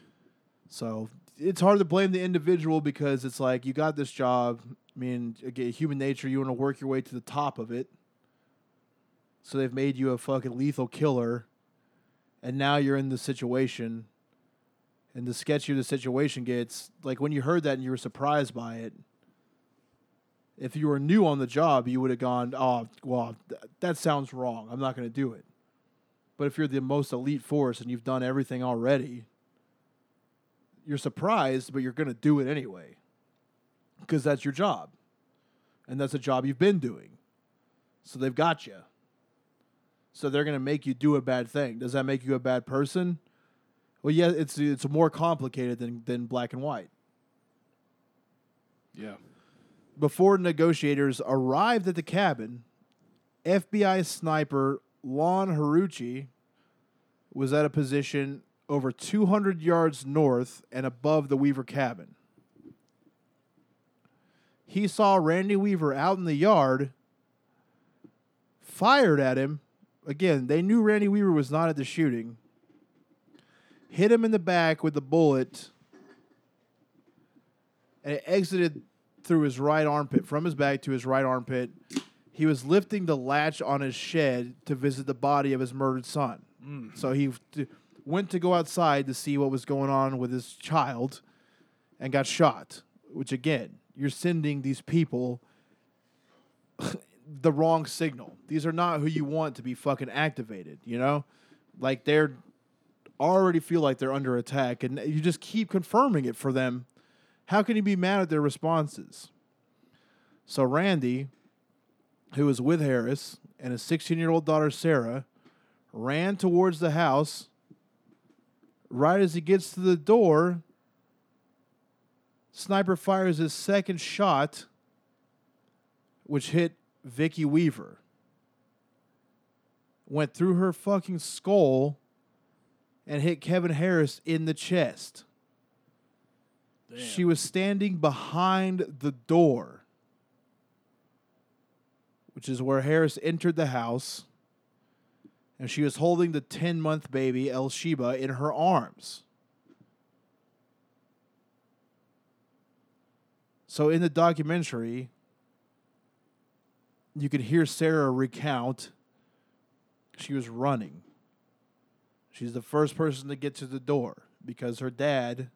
So it's hard to blame the individual because it's like you got this job. I mean, again, human nature, you want to work your way to the top of it. So they've made you a fucking lethal killer, and now you're in the situation and the sketchier the situation gets, like when you heard that and you were surprised by it, if you were new on the job, you would have gone, "Oh, well, th- that sounds wrong. I'm not going to do it." But if you're the most elite force and you've done everything already, you're surprised, but you're going to do it anyway because that's your job, and that's a job you've been doing. So they've got you. So they're going to make you do a bad thing. Does that make you a bad person? Well, yeah, it's it's more complicated than than black and white. Yeah. Before negotiators arrived at the cabin, FBI sniper Lon Horiuchi was at a position over 200 yards north and above the Weaver cabin. He saw Randy Weaver out in the yard, fired at him. Again, they knew Randy Weaver was not at the shooting. Hit him in the back with the bullet, and it exited through his right armpit, from his back to his right armpit. He was lifting the latch on his shed to visit the body of his murdered son. Mm. So he t- went to go outside to see what was going on with his child and got shot, which again, you're sending these people [laughs] the wrong signal. These are not who you want to be fucking activated, you know? Like they're already feel like they're under attack and you just keep confirming it for them. How can you be mad at their responses? So Randy, who was with Harris and his 16-year-old daughter Sarah, ran towards the house. Right as he gets to the door, Sniper fires his second shot, which hit Vicki Weaver. Went through her fucking skull and hit Kevin Harris in the chest. She was standing behind the door, which is where Harris entered the house, and she was holding the 10 month baby, Elisheba, in her arms. So in the documentary, you could hear Sarah recount she was running. She's the first person to get to the door because her dad,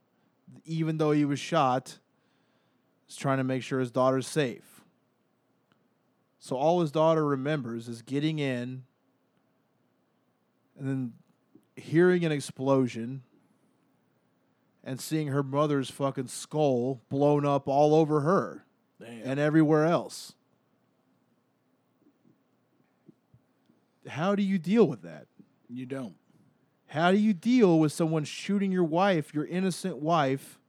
even though he was shot, is trying to make sure his daughter's safe. So all his daughter remembers is getting in, and then hearing an explosion and seeing her mother's fucking skull blown up all over her Damn. and everywhere else. How do you deal with that? you don't. How do you deal with someone shooting your wife, your innocent wife,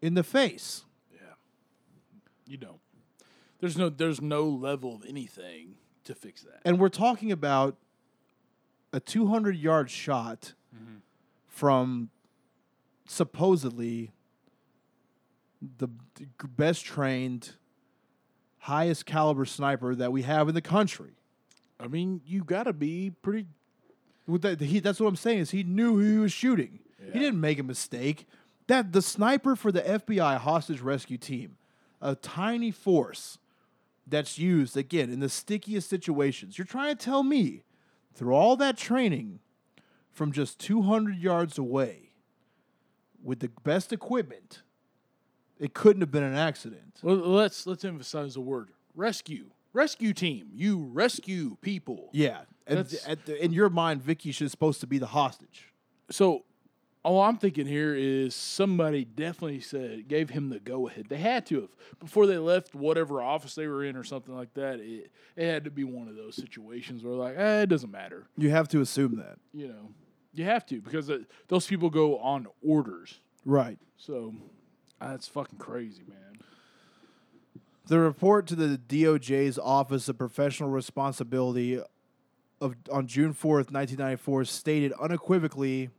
in the face? Yeah. You don't. There's no there's no level of anything to fix that. And we're talking about a 200 yard shot from supposedly the best trained, highest caliber sniper that we have in the country. I mean, you got to be pretty that, he, that's what I'm saying is he knew who he was shooting. Yeah. He didn't make a mistake. That the sniper for the FBI hostage rescue team, a tiny force that's used again in the stickiest situations. You're trying to tell me through all that training from just 200 yards away with the best equipment, it couldn't have been an accident. Well, let's let's emphasize the word rescue. Rescue team. You rescue people. Yeah. And the, in your mind, Vicki is supposed to be the hostage. So all I'm thinking here is somebody definitely said gave him the go ahead. They had to have before they left whatever office they were in or something like that. It, it had to be one of those situations where like, eh, it doesn't matter. You have to assume that. You know, you have to because uh, those people go on orders. Right. So that's fucking crazy, man. The report to the DOJ's Office of Professional Responsibility of on June 4th, 1994 stated unequivocally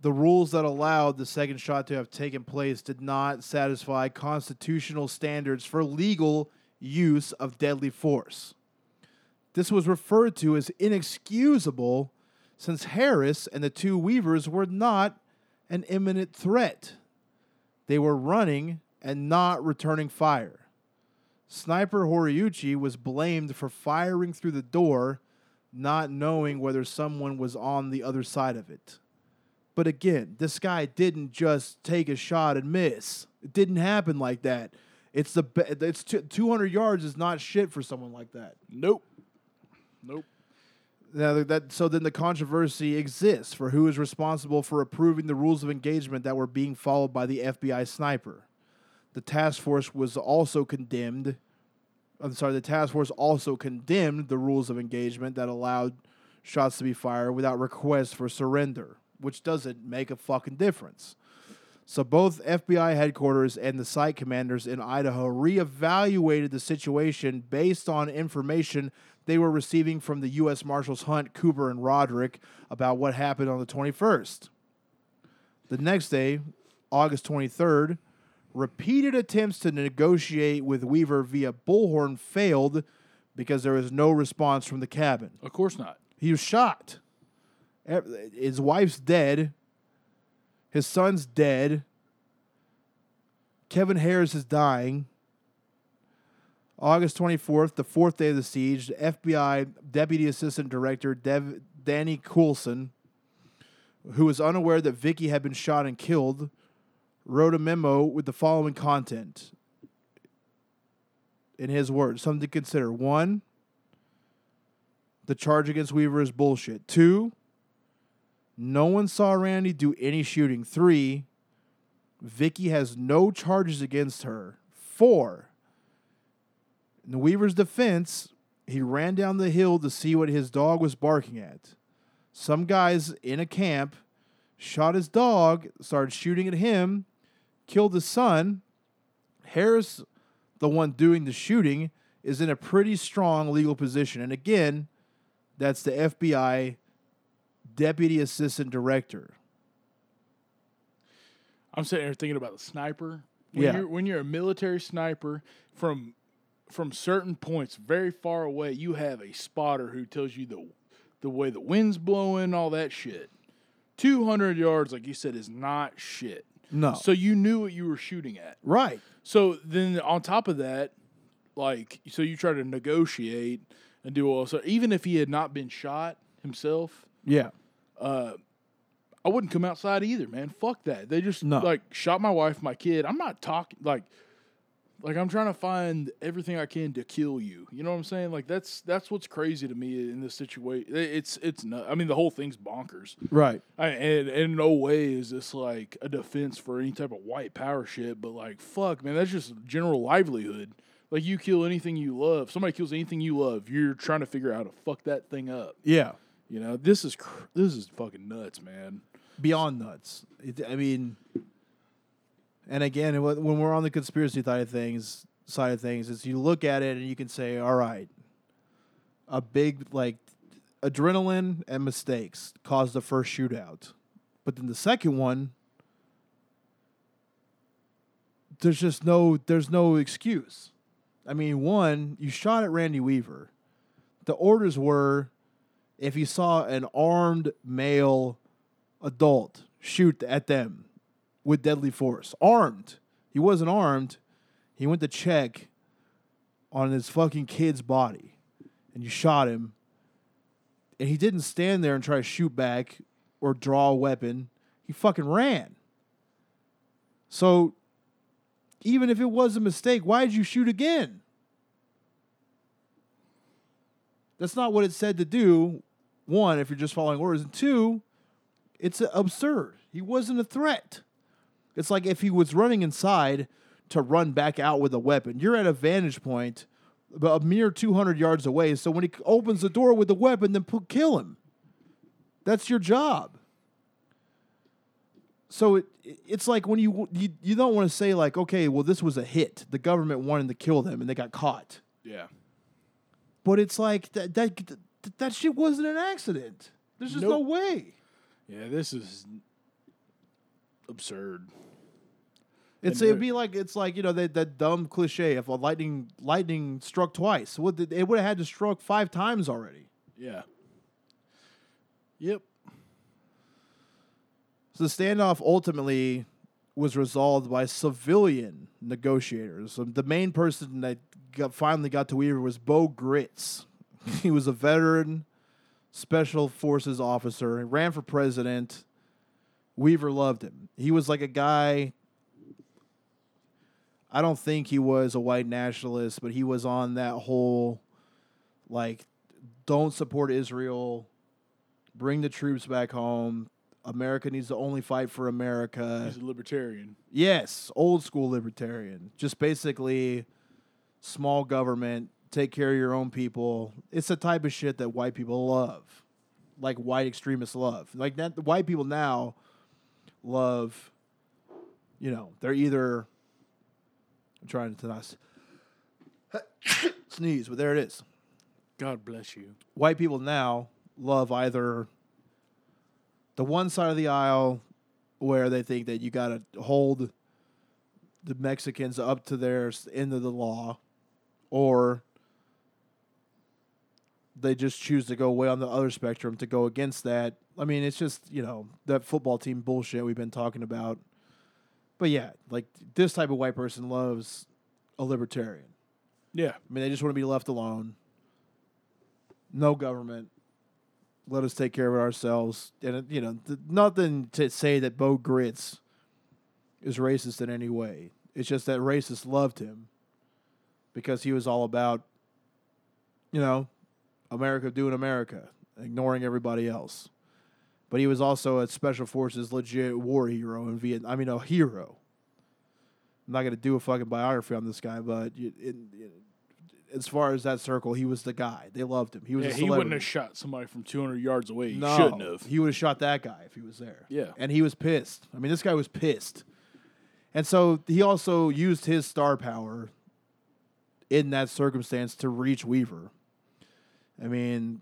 the rules that allowed the second shot to have taken place did not satisfy constitutional standards for legal use of deadly force. This was referred to as inexcusable since Harris and the two Weavers were not an imminent threat. They were running and not returning fire. Sniper Horiuchi was blamed for firing through the door, not knowing whether someone was on the other side of it. But again, this guy didn't just take a shot and miss. It didn't happen like that. It's the be- it's t- 200 yards is not shit for someone like that. Nope. Nope. Now that so then the controversy exists for who is responsible for approving the rules of engagement that were being followed by the FBI sniper. The task force was also condemned. I'm sorry, the task force also condemned the rules of engagement that allowed shots to be fired without request for surrender, which doesn't make a fucking difference. So both FBI headquarters and the site commanders in Idaho reevaluated the situation based on information they were receiving from the U.S. Marshals Hunt, Cooper, and Roderick about what happened on the 21st. The next day, August 23rd, repeated attempts to negotiate with Weaver via Bullhorn failed because there was no response from the cabin. Of course not. He was shot. His wife's dead. His son's dead. Kevin Harris is dying. August 24th, the fourth day of the siege, the FBI Deputy Assistant Director Dev- Danny Coulson, who was unaware that Vicki had been shot and killed, wrote a memo with the following content. In his words, something to consider. One, the charge against Weaver is bullshit. Two, no one saw Randy do any shooting. Three, Vicki has no charges against her. Four, in Weaver's defense, he ran down the hill to see what his dog was barking at. Some guys in a camp shot his dog, started shooting at him, killed his son. Harris, the one doing the shooting, is in a pretty strong legal position. And again, that's the FBI Deputy Assistant Director. I'm sitting here thinking about the sniper. When Yeah. You're, when you're a military sniper from from certain points very far away, you have a spotter who tells you the the way the wind's blowing, all that shit. 200 yards, like you said, is not shit. No. So you knew what you were shooting at. right. So then on top of that, like so you try to negotiate and do all so even if he had not been shot himself, Yeah. Uh I wouldn't come outside either, man. Fuck that. They just No. like shot my wife, my kid. I'm not talking like Like I'm trying to find everything I can to kill you. You know what I'm saying? Like that's that's what's crazy to me in this situation. It's it's not. I mean, the whole thing's bonkers. Right. I, and, and in no way is this like a defense for any type of white power shit. But like, fuck, man, that's just general livelihood. Like you kill anything you love. Somebody kills anything you love. You're trying to figure out how to fuck that thing up. Yeah. You know, this is cr- this is fucking nuts, man. Beyond nuts. It, I mean, and again, when we're on the conspiracy side of things, side of things, is you look at it and you can say, all right, a big like adrenaline and mistakes caused the first shootout, but then the second one, there's just no there's no excuse. I mean, one, you shot at Randy Weaver. The orders were if you saw an armed male adult shoot at them with deadly force. Armed. He wasn't armed. He went to check on his fucking kid's body and you shot him. And he didn't stand there and try to shoot back or draw a weapon. He fucking ran. So even if it was a mistake, why did you shoot again? That's not what it said to do. One, if you're just following orders, and two, it's absurd. He wasn't a threat. It's like if he was running inside to run back out with a weapon. You're at a vantage point about a mere 200 yards away. So when he opens the door with the weapon, then put, kill him. That's your job. So it it's like when you you, you don't want to say like okay well this was a hit the government wanted to kill them and they got caught Yeah. but it's like that that that shit wasn't an accident there's just no way Yeah, this is absurd. It's And it'd be like it's like you know that that dumb cliche if a lightning lightning struck twice, would it would have had to struck five times already. Yeah. Yep. So the standoff ultimately was resolved by civilian negotiators. So the main person that got, finally got to Weaver was Bo Gritz. [laughs] he was a veteran special forces officer. He ran for president. Weaver loved him. He was like a guy. I don't think he was a white nationalist, but he was on that whole like don't support Israel, bring the troops back home. America needs to only fight for America. He's a libertarian. Yes, old school libertarian. Just basically small government, take care of your own people. It's the type of shit that white people love. Like white extremists love. Like that white people now love you know, they're either I'm trying to not [coughs] sneeze, but there it is. God bless you. White people now love either the one side of the aisle where they think that you got to hold the Mexicans up to their end of the law, or they just choose to go way on the other spectrum to go against that. I mean, it's just, you know, that football team bullshit we've been talking about. But yeah, like this type of white person loves a libertarian. Yeah. I mean, they just want to be left alone. No government. Let us take care of it ourselves. And, it, you know, th- nothing to say that Bo Gritz is racist in any way. It's just that racists loved him because he was all about, you know, America doing America, ignoring everybody else. But he was also a special forces legit war hero in Vietnam. I mean, a hero. I'm not going to do a fucking biography on this guy, but you- in, in, as far as that circle, he was the guy. They loved him. He was yeah he wouldn't have shot somebody from 200 yards away. He no, shouldn't have. He would have shot that guy if he was there. Yeah. And he was pissed. I mean, this guy was pissed. And so he also used his star power in that circumstance to reach Weaver. I mean,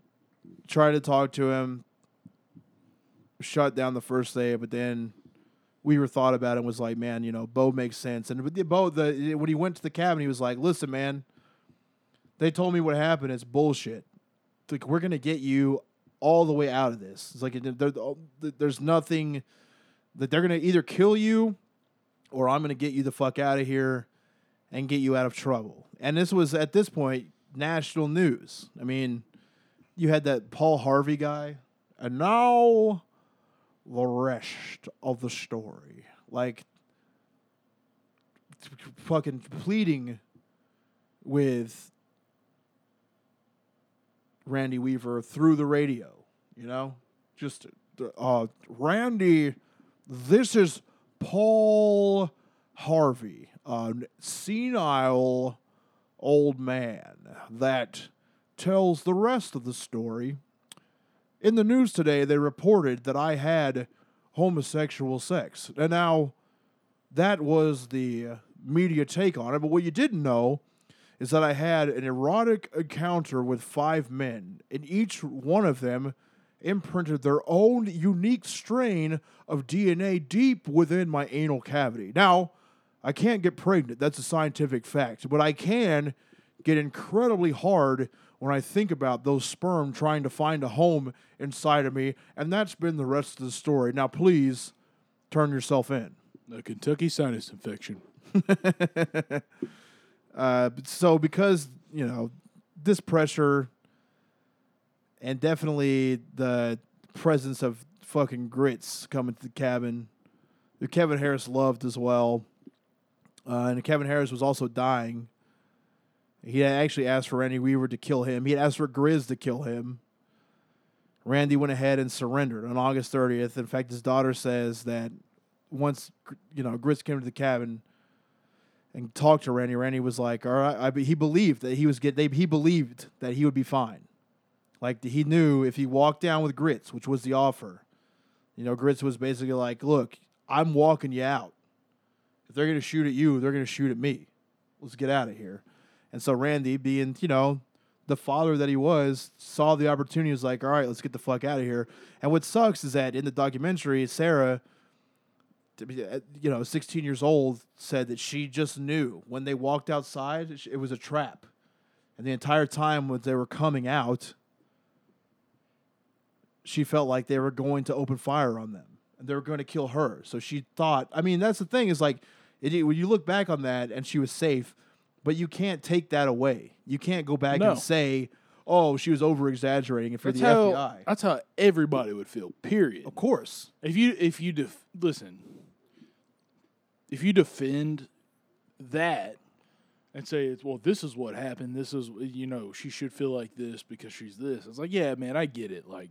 try to talk to him, shut down the first day, but then we were thought about it and was like, man, you know, Bo makes sense. And with the Bo, the when he went to the cabin, he was like, listen, man, they told me what happened. It's bullshit. It's like we're gonna get you all the way out of this. It's like there's nothing that they're gonna either kill you or I'm gonna get you the fuck out of here and get you out of trouble. And this was at this point national news. I mean, you had that Paul Harvey guy, and now the rest of the story. Like fucking pleading with Randy Weaver through the radio, you know? Just uh Randy, this is Paul Harvey, a senile old man that tells the rest of the story. In the news today, they reported that I had homosexual sex. And now that was the uh, media take on it. But what you didn't know is that I had an erotic encounter with five men, and each one of them imprinted their own unique strain of DNA deep within my anal cavity. Now, I can't get pregnant. That's a scientific fact. But I can get incredibly hard when I think about those sperm trying to find a home inside of me. And that's been the rest of the story. Now, please turn yourself in. A Kentucky sinus infection. [laughs] Uh, so because you know this pressure and definitely the presence of fucking Gritz coming to the cabin, that Kevin Harris loved as well, uh, and Kevin Harris was also dying. He had actually asked for Randy Weaver to kill him. He had asked for Gritz to kill him. Randy went ahead and surrendered on August 30th. In fact, his daughter says that once you know Gritz came to the cabin and talked to Randy, Randy was like, "All right," I, he believed that he was get. They, he believed that he would be fine. Like he knew if he walked down with Gritz, which was the offer, you know, Gritz was basically like, "Look, I'm walking you out. If they're gonna shoot at you, they're gonna shoot at me. Let's get out of here." And so Randy, being you know the father that he was, saw the opportunity. Was like, "All right, let's get the fuck out of here." And what sucks is that in the documentary, Sarah uh, you know, 16 years old, said that she just knew when they walked outside, it was a trap. And the entire time when they were coming out, she felt like they were going to open fire on them and they were going to kill her. So she thought, I mean, that's the thing is like, it, when you look back on that and she was safe, but you can't take that away. You can't go back No. and say, oh, she was over exaggerating it for That's the how FBI. that's how everybody would feel. Period. Of course. If you if you def- listen, if you defend that and say it's well, this is what happened. This is you know she should feel like this because she's this. It's like yeah, man, I get it. Like,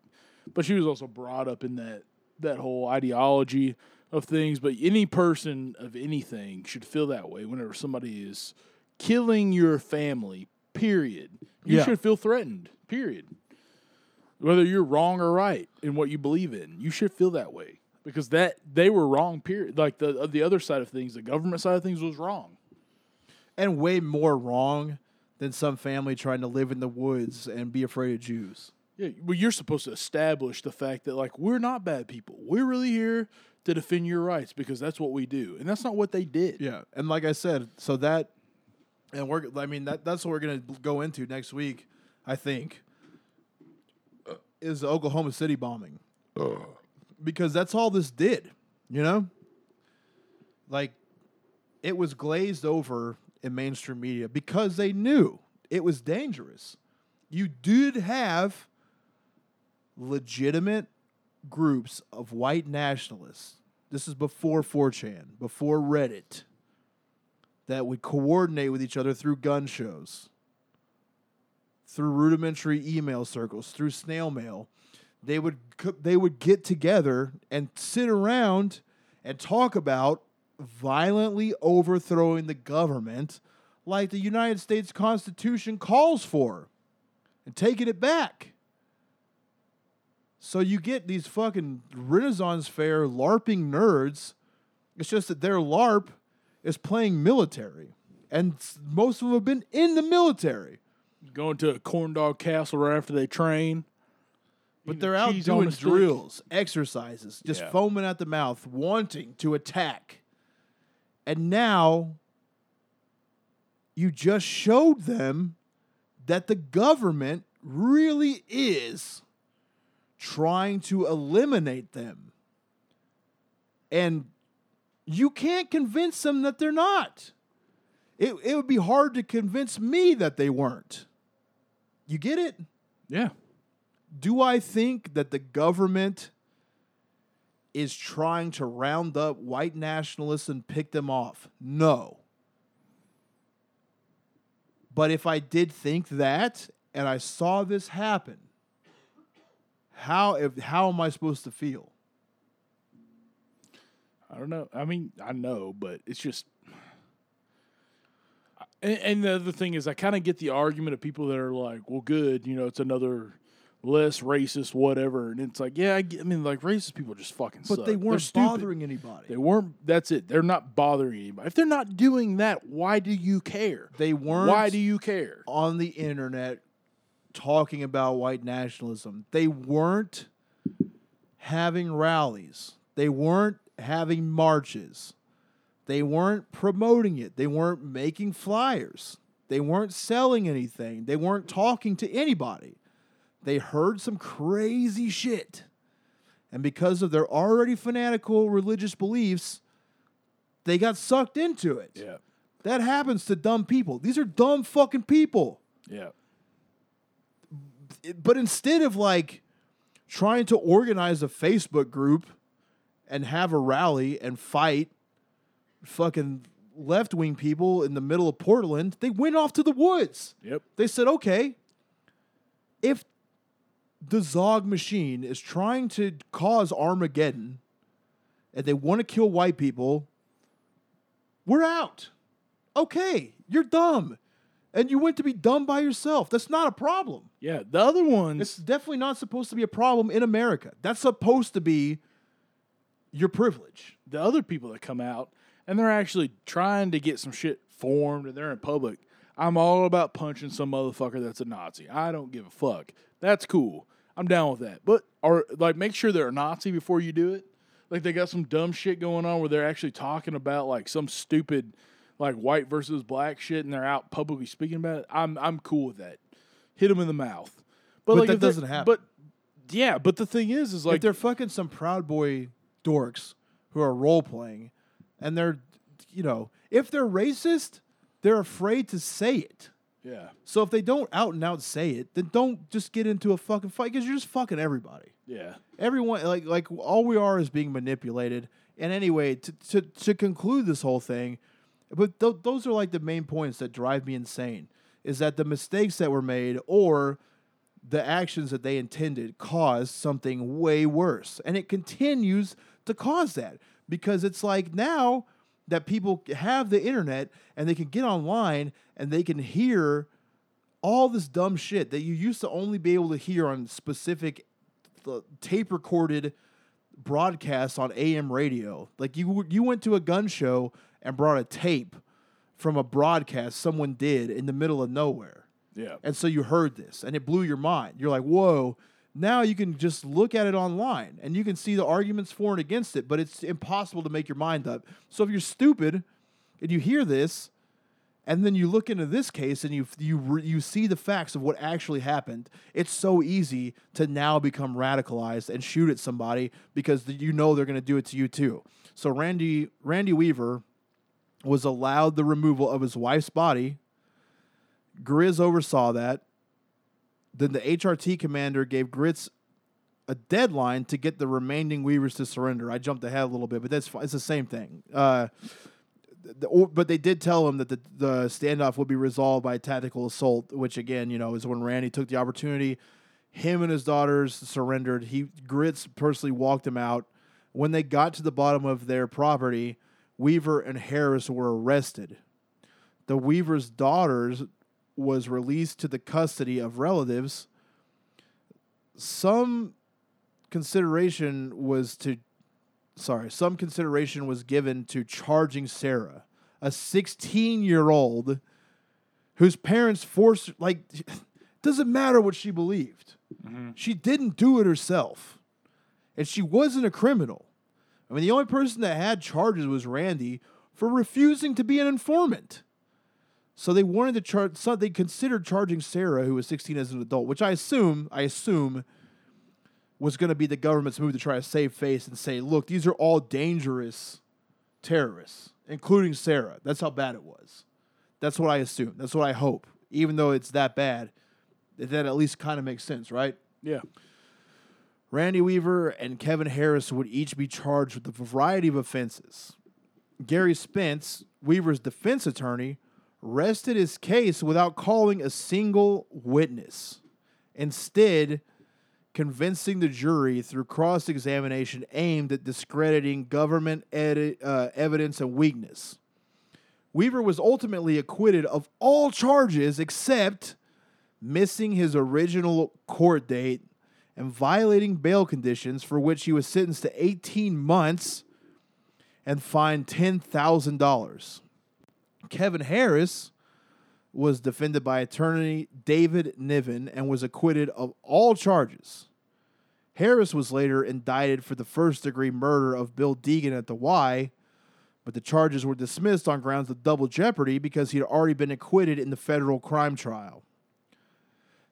but she was also brought up in that that whole ideology of things. But any person of anything should feel that way whenever somebody is killing your family. Period. You Yeah. should feel threatened. Period whether you're wrong or right in what you believe in. You should feel that way because that they were wrong. Period. Like the the other side of things, the government side of things was wrong. and way more wrong than some family trying to live in the woods and be afraid of Jews. Yeah, well, you're supposed to establish the fact that like we're not bad people. We're really here to defend your rights because that's what we do, and that's not what they did. Yeah, and like I said, so that, and we're, I mean, that that's what we're gonna go into next week. I think is the Oklahoma City bombing because that's all this did. You know, like it was glazed over in mainstream media because they knew it was dangerous. You did have legitimate groups of white nationalists. This is before 4chan, before Reddit, that would coordinate with each other through gun shows, through rudimentary email circles, through snail mail. They would they would get together and sit around and talk about violently overthrowing the government like the United States Constitution calls for and taking it back. So you get these fucking Renaissance fair LARPing nerds. It's just that their LARP is playing military. And most of them have been in the military. Going to a corn dog castle right after they train. But they're out cheese on doing a stick. drills, exercises, just Yeah. foaming at the mouth, wanting to attack. And now you just showed them that the government really is trying to eliminate them. And you can't convince them that they're not. It, it would be hard to convince me that they weren't. You get it? Yeah, do I think that the government is trying to round up white nationalists and pick them off? No. But if I did think that and I saw this happen, how if, how am I supposed to feel? I don't know. I mean, I know, but it's just. And, and the other thing is, I kind of get the argument of people that are like, "Well, good, you know, it's another less racist, whatever." And it's like, yeah, I, get, I mean, like racist people just fucking. But suck. they weren't bothering anybody. They weren't. That's it. They're not bothering anybody. If they're not doing that, why do you care? They weren't Why do you care? on the internet talking about white nationalism. They weren't having rallies. They weren't having marches. They weren't promoting it. They weren't making flyers. They weren't selling anything. They weren't talking to anybody. They heard some crazy shit. And because of their already fanatical religious beliefs, they got sucked into it. Yeah. That happens to dumb people. These are dumb fucking people. Yeah. But instead of like trying to organize a Facebook group and have a rally and fight fucking left wing people in the middle of Portland, they went off to the woods. Yep. They said, okay, if the Zog machine is trying to cause Armageddon and they want to kill white people, we're out. Okay, you're dumb. And you went to be dumb by yourself. That's not a problem. Yeah. The other ones. It's definitely not supposed to be a problem in America. That's supposed to be your privilege. the other people that come out and they're actually trying to get some shit formed and they're in public. I'm all about punching some motherfucker that's a Nazi. I don't give a fuck. That's cool. I'm down with that. But or like make sure they're a Nazi before you do it. Like they got some dumb shit going on where they're actually talking about like some stupid like white versus black shit and they're out publicly speaking about it. I'm I'm cool with that. Hit them in the mouth. But like that doesn't happen. But yeah, but the thing is is like if they're fucking some Proud Boy dorks who are role playing and they're, you know, if they're racist, they're afraid to say it. yeah. So if they don't out and out say it, then don't just get into a fucking fight because you're just fucking everybody. Yeah. Everyone, like, like all we are is being manipulated. And anyway, to to, to conclude this whole thing, but th- those are like the main points that drive me insane. Is that the mistakes that were made or the actions that they intended caused something way worse, and it continues to cause that because it's like now that people have the internet and they can get online and they can hear all this dumb shit that you used to only be able to hear on specific tape recorded broadcasts on AM radio. Like you you went to a gun show and brought a tape from a broadcast someone did in the middle of nowhere. Yeah. And so you heard this and it blew your mind. You're like, "Whoa." Now you can just look at it online and you can see the arguments for and against it, but it's impossible to make your mind up. So if you're stupid and you hear this, and then you look into this case and you you you see the facts of what actually happened. It's so easy to now become radicalized and shoot at somebody because you know they're going to do it to you too. So Randy Randy Weaver was allowed the removal of his wife's body. Gritz oversaw that. Then the HRT commander gave Gritz a deadline to get the remaining Weavers to surrender. I jumped ahead a little bit, but that's it's the same thing. Uh, the, or, but they did tell him that the, the standoff would be resolved by a tactical assault, which again, you know, is when Randy took the opportunity. Him and his daughters surrendered. He Gritz personally walked him out. When they got to the bottom of their property, Weaver and Harris were arrested. The Weaver's daughters was released to the custody of relatives. Some consideration was to sorry, some consideration was given to charging Sarah, a 16 year old whose parents forced, like, [laughs] doesn't matter what she believed. Mm-hmm. She didn't do it herself. And she wasn't a criminal. I mean, the only person that had charges was Randy for refusing to be an informant. So they wanted to charge, so they considered charging Sarah, who was 16 as an adult, which I assume, I assume was going to be the government's move to try to save face and say, look, these are all dangerous terrorists, including Sarah. That's how bad it was. That's what I assume. That's what I hope. Even though it's that bad, that at least kind of makes sense, right? Yeah. Randy Weaver and Kevin Harris would each be charged with a variety of offenses. Gerry Spence, Weaver's defense attorney, rested his case without calling a single witness. Instead, convincing the jury through cross examination aimed at discrediting government edi- uh, evidence and weakness. Weaver was ultimately acquitted of all charges except missing his original court date and violating bail conditions for which he was sentenced to 18 months and fined $10,000. Kevin Harris was defended by attorney David Nevin and was acquitted of all charges. Harris was later indicted for the first degree murder of Bill Degan at the Y, but the charges were dismissed on grounds of double jeopardy because he had already been acquitted in the federal crime trial.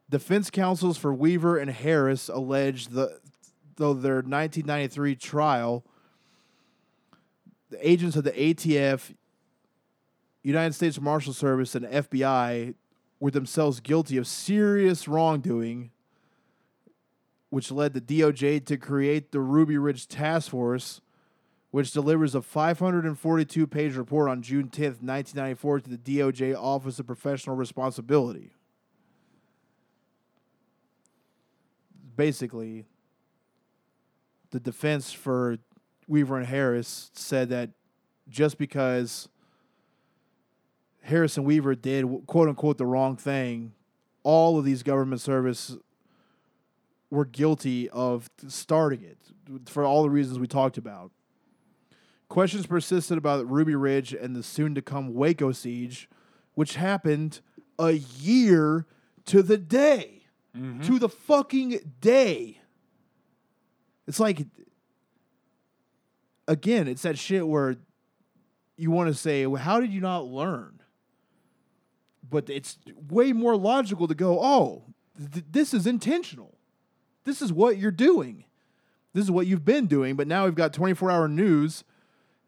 Defense counsels for Weaver and Harris alleged that though their 1993 trial, the agents of the ATF, United States Marshal Service, and FBI were themselves guilty of serious wrongdoing, which led the DOJ to create the Ruby Ridge Task Force, which delivers a 542 page report on June 10th, 1994, to the DOJ Office of Professional Responsibility. Basically, the defense for Weaver and Harris said that just because Harris and Weaver did quote unquote the wrong thing, all of these government service were guilty of starting it for all the reasons we talked about. Questions persisted about Ruby Ridge and the soon to come Waco siege, which happened a year to the day. Mm-hmm. To the fucking day. It's like again, it's that shit where you want to say, well, how did you not learn? But it's way more logical to go, oh, th- this is intentional. This is what you're doing. This is what you've been doing. But now we've got 24 hour news.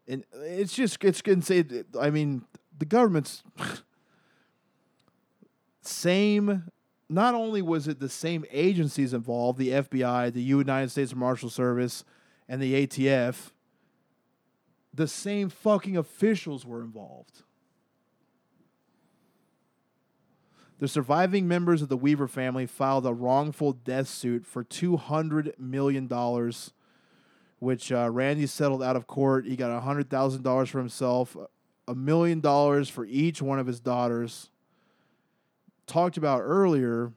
And it's just, it's say, I mean, the government's [laughs] same. Not only was it the same agencies involved, the FBI, the United States Marshal Service, and the ATF, the same fucking officials were involved. The surviving members of the Weaver family filed a wrongful death suit for $200 million, which uh, Randy settled out of court. He got $100,000 for himself, a million dollars for each one of his daughters. Talked about earlier,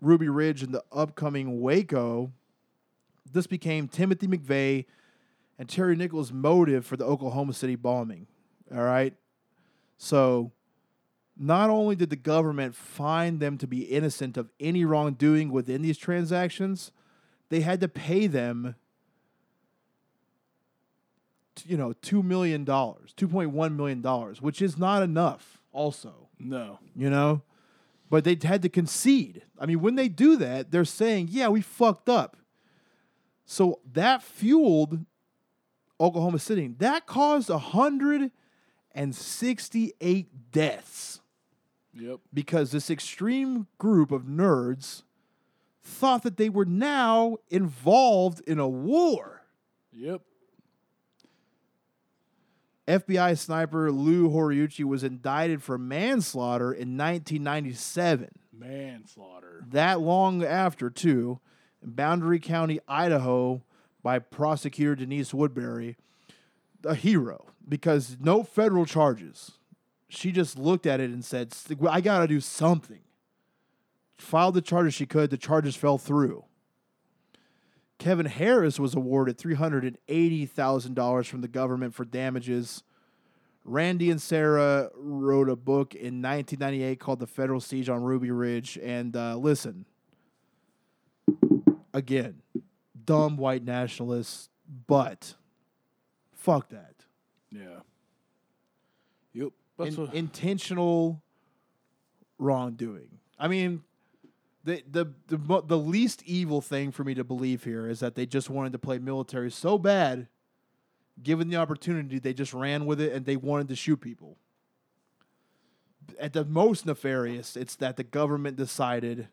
Ruby Ridge and the upcoming Waco. This became Timothy McVeigh and Terry Nichols' motive for the Oklahoma City bombing. All right. So, not only did the government find them to be innocent of any wrongdoing within these transactions, they had to pay them, you know, $2 million, $2.1 million, which is not enough, also, No. you know? But they had to concede. I mean, when they do that, they're saying, yeah, we fucked up. So that fueled Oklahoma City. That caused 168 deaths Yep. because this extreme group of nerds thought that they were now involved in a war. Yep. FBI sniper Lon Horiuchi was indicted for manslaughter in 1997. Manslaughter. That long after, too, in Boundary County, Idaho, by prosecutor Denise Woodbury, a hero because no federal charges. She just looked at it and said, I got to do something. Filed the charges she could, the charges fell through. Kevin Harris was awarded $380,000 from the government for damages. Randy and Sarah wrote a book in 1998 called The Federal Siege on Ruby Ridge. And uh, listen, again, dumb white nationalists, but fuck that. Yeah. In- what, intentional wrongdoing. I mean, the, the the the least evil thing for me to believe here is that they just wanted to play military so bad, given the opportunity, they just ran with it and they wanted to shoot people. At the most nefarious, it's that the government decided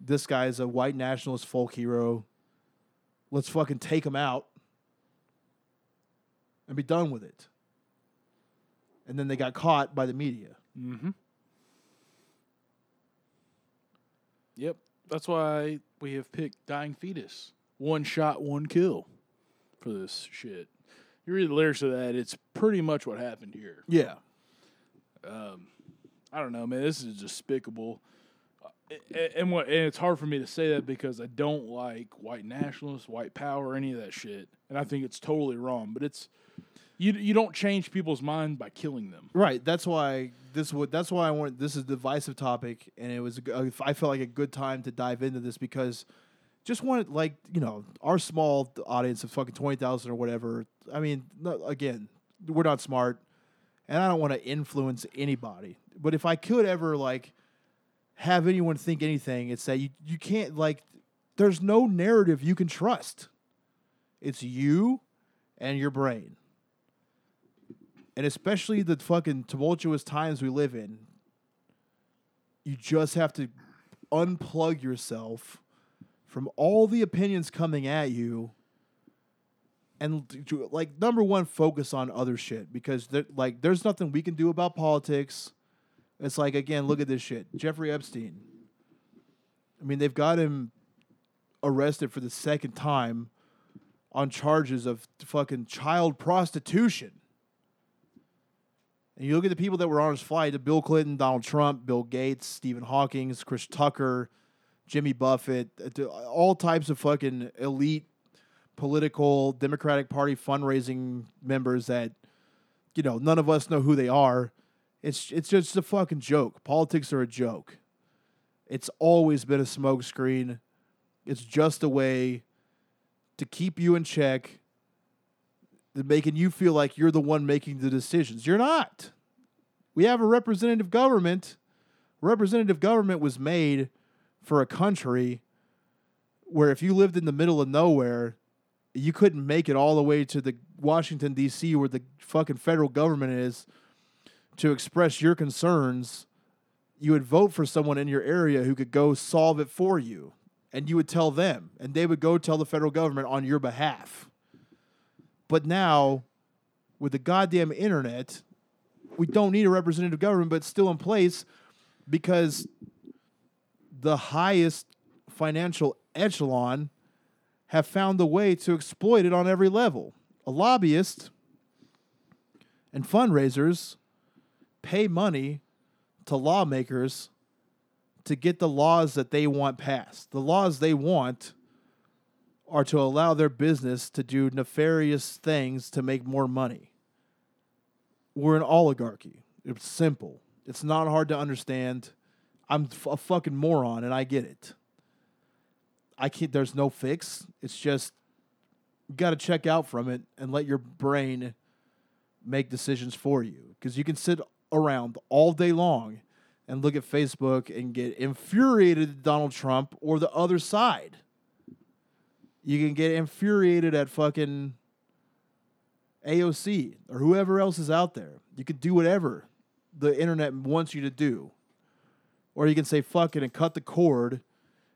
this guy is a white nationalist folk hero. Let's fucking take him out and be done with it. And then they got caught by the media. Mm-hmm. Yep. That's why we have picked Dying Fetus. One shot, one kill for this shit. You read the lyrics of that, it's pretty much what happened here. Yeah. I don't know, man. This is despicable. And what and it's hard for me to say that because I don't like white nationalists, white power, any of that shit, and I think it's totally wrong. But it's you you don't change people's mind by killing them. Right. That's why this would. That's why I want. This is a divisive topic, and it was. uh, I felt like a good time to dive into this because, just wanted like you know our small audience of fucking twenty thousand or whatever. I mean, again, we're not smart, and I don't want to influence anybody. But if I could ever like have anyone think anything, it's that you you can't like. There's no narrative you can trust. It's you and your brain and especially the fucking tumultuous times we live in, you just have to unplug yourself from all the opinions coming at you and like number one focus on other shit because like there's nothing we can do about politics. It's like again look at this shit. Jeffrey epstein. I mean they've got him arrested for the second time on charges of fucking child prostitution and you look at the people that were on his flight: Bill Clinton, Donald Trump, Bill Gates, Stephen Hawking, Chris Tucker, Jimmy Buffett, uh, all types of fucking elite political Democratic Party fundraising members that you know none of us know who they are. It's it's just a fucking joke. Politics are a joke. It's always been a smokescreen. It's just a way to keep you in check making you feel like you're the one making the decisions. You're not. We have a representative government. Representative government was made for a country where if you lived in the middle of nowhere, you couldn't make it all the way to the Washington D.C. where the fucking federal government is to express your concerns. You would vote for someone in your area who could go solve it for you, and you would tell them, and they would go tell the federal government on your behalf. But now, with the goddamn internet, we don't need a representative government, but it's still in place because the highest financial echelon have found a way to exploit it on every level. A lobbyist and fundraisers pay money to lawmakers to get the laws that they want passed. The laws they want are to allow their business to do nefarious things to make more money. We're an oligarchy. It's simple. It's not hard to understand. I'm a fucking moron and I get it. I can't there's no fix. It's just you got to check out from it and let your brain make decisions for you because you can sit around all day long and look at Facebook and get infuriated at Donald Trump or the other side. You can get infuriated at fucking AOC or whoever else is out there. You could do whatever the internet wants you to do. Or you can say fuck it and cut the cord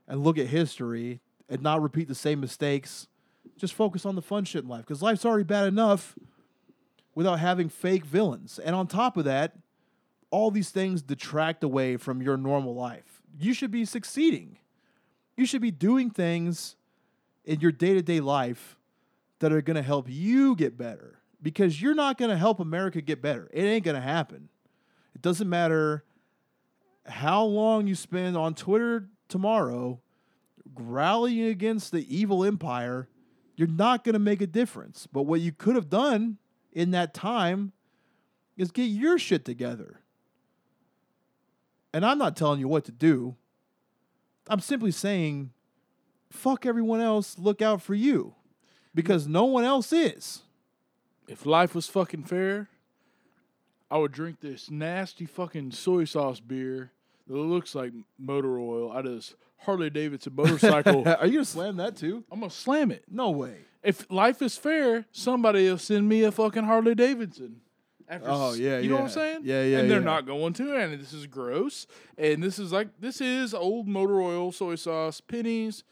and look at history and not repeat the same mistakes. Just focus on the fun shit in life because life's already bad enough without having fake villains. And on top of that, all these things detract away from your normal life. You should be succeeding. You should be doing things in your day to day life that are going to help you get better because you're not going to help America get better. It ain't going to happen. It doesn't matter how long you spend on Twitter tomorrow rallying against the evil empire, you're not going to make a difference. But what you could have done in that time is get your shit together. And I'm not telling you what to do. I'm simply saying, fuck everyone else, look out for you. Because no one else is. If life was fucking fair, I would drink this nasty fucking soy sauce beer that looks like motor oil out of this Harley Davidson motorcycle. [laughs] Are you to slam that too? I'm gonna slam it. No way. If life is fair, somebody will send me a fucking Harley Davidson. After Oh, s- yeah, you know what I'm saying? Yeah, yeah, And they're yeah. not going to, and this is gross. And this is like this is old motor oil, soy sauce, pennies.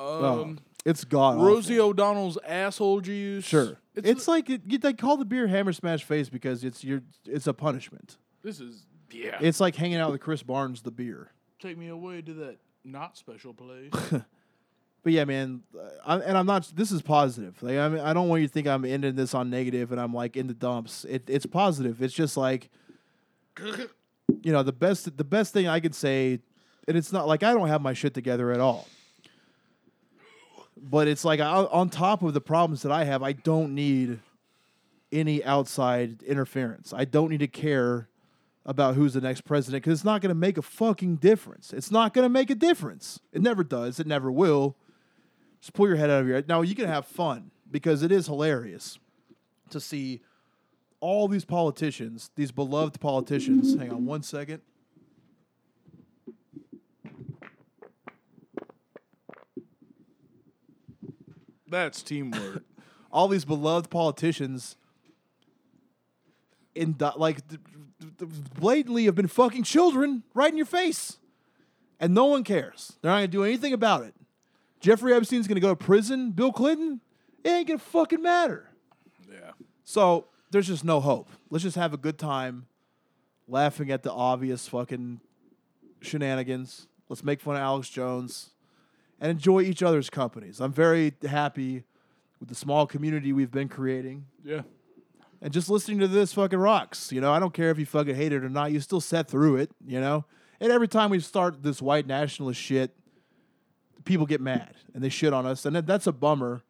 Um, Oh, It's god. Rosie O'Donnell's asshole juice. Sure. It's, It's, like it, you- they call the beer Hammer Smash Face because it's your it's a punishment. this is yeah. It's like hanging out with Chris Barnes, the beer. Take me away to that not special place. [laughs] But yeah, man, I, and I'm not. This is positive. Like I mean, I don't want you to think I'm ending this on negative and I'm like in the dumps. It, it's positive. It's just like, [laughs] you know, the best the best thing I could say, and it's not like I don't have my shit together at all. But it's like on top of the problems that I have, I don't need any outside interference. I don't need to care about who's the next president because it's not going to make a fucking difference. It's not going to make a difference. It never does. It never will. Just pull your head out of your head. Now you can have fun because it is hilarious to see all these politicians, these beloved politicians. Hang on one second. That's teamwork. [laughs] all these beloved politicians in like th- th- blatantly have been fucking children right in your face, and no one cares. They're not gonna do anything about it. Jeffrey Epstein's gonna go to prison. Bill Clinton, it ain't gonna fucking matter. yeah. So there's just no hope. Let's just have a good time, laughing at the obvious fucking shenanigans. Let's make fun of Alex Jones, and enjoy each other's companies. I'm very happy with the small community we've been creating. Yeah. And just listening to this fucking rocks. You know, I don't care if you fucking hate it or not. You still sat through it, you know? And every time we start this white nationalist shit, people get mad and they shit on us. And that's a bummer.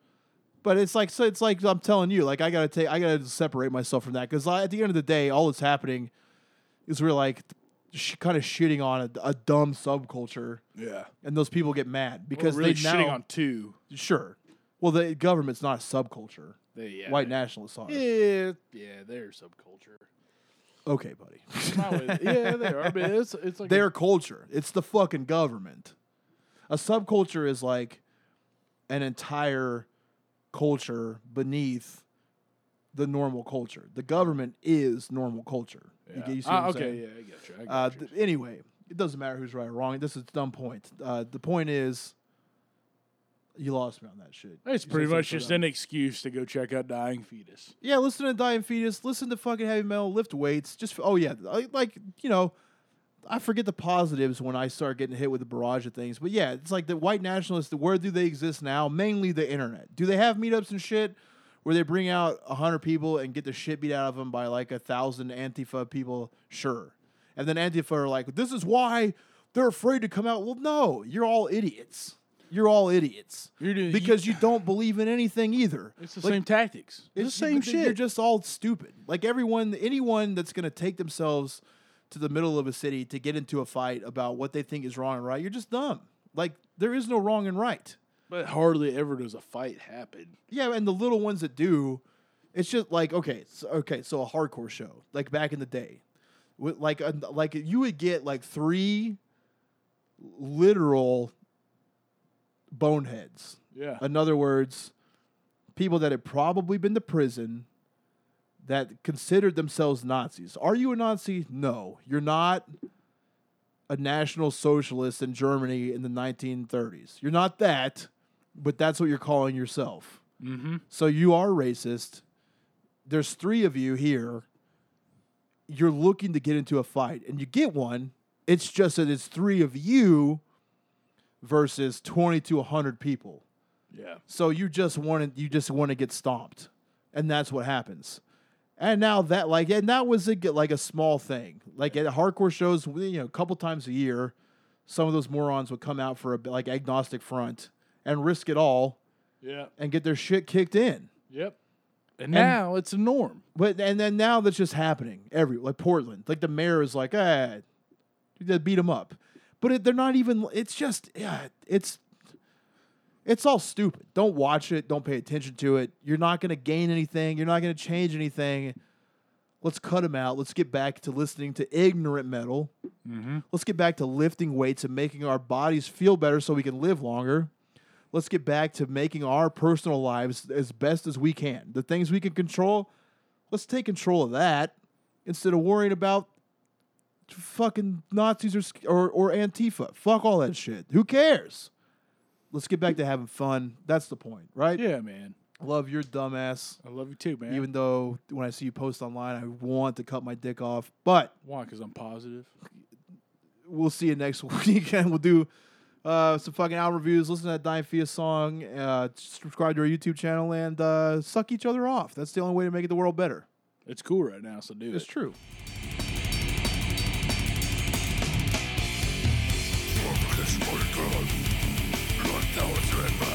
But it's like, so it's like I'm telling you, like, I gotta take, I gotta separate myself from that. Cause at the end of the day, all that's happening is we're like sh- kind of shitting on a, a dumb subculture. Yeah. And those people get mad Because because really they shitting on two. sure. Well, the government's not a subculture. They, yeah. White nationalists are. Yeah, yeah, they're subculture. Okay, buddy. Yeah, they are. But it's it's like a- their culture. It's the fucking government. A subculture is like an entire culture beneath the normal culture. The government is normal culture. You Yeah. you what I'm okay, saying? yeah, I get you. I get Uh, you. th- anyway, it doesn't matter who's right or wrong. This is a dumb point. Uh, the point is, you lost me on that shit. it's You pretty much just an excuse to go check out Dying Fetus. Yeah, listen to Dying Fetus. Listen to fucking heavy metal. Lift weights. Just oh yeah, like you know, I forget the positives when I start getting hit with the barrage of things. But yeah, it's like the white nationalists. Where do they exist now? Mainly the internet. Do they have meetups and shit where they bring out a hundred people and get the shit beat out of them by like a thousand Antifa people? Sure. And then Antifa are like, this is why they're afraid to come out. Well, no, you're all idiots. You're all idiots You're doing because you don't believe in anything either. It's the Like, same tactics. It's the same then You're just all stupid. Like everyone, anyone that's gonna take themselves to the middle of a city to get into a fight about what they think is wrong and right, you're just dumb. Like there is no wrong and right. But hardly ever does a fight happen. Yeah, and the little ones that do, it's just like okay, so, okay, so a hardcore show like back in the day, with like a, like you would get like three literal boneheads Yeah. In other words, people that had probably been to prison that considered themselves Nazis. Are you a Nazi? No, you're not a national socialist in Germany in the 1930s. You're not that, but that's what you're calling yourself. mm-hmm. So you are racist. There's three of you here. You're looking to get into a fight, and you get one. It's just that it's three of you versus 20 to 100 people. Yeah. So you just want to you just want to get stomped, and that's what happens. And now that like and that was a, like a small thing. Like at hardcore shows, you know, a couple times a year, some of those morons would come out for a like agnostic front and risk it all Yeah. and get their shit kicked in. Yep. And, now it's a norm. But and then now that's just happening every like Portland. Like the mayor is like, ah, they beat them up. But it, they're not even. It's just yeah, it's it's all stupid. Don't watch it. Don't pay attention to it. You're not going to gain anything. You're not going to change anything. Let's cut them out. Let's get back to listening to ignorant metal. Mm-hmm. Let's get back to lifting weights and making our bodies feel better so we can live longer. Let's get back to making our personal lives as best as we can. The things we can control, let's take control of that instead of worrying about fucking Nazis or, or, or Antifa. Fuck all that shit. Who cares? let's get back to having fun. That's the point, right? Yeah, man. Love your dumbass. I love you too, man. Even though when I see you post online, I want to cut my dick off. But Why? Because I'm positive. we'll see you next [laughs] week, and we'll do uh, some fucking album reviews, listen to that Dime Fia song, uh, subscribe to our YouTube channel, and uh, suck each other off. That's the only way to make the world better. It's cool right now, so do it's it. It's true. My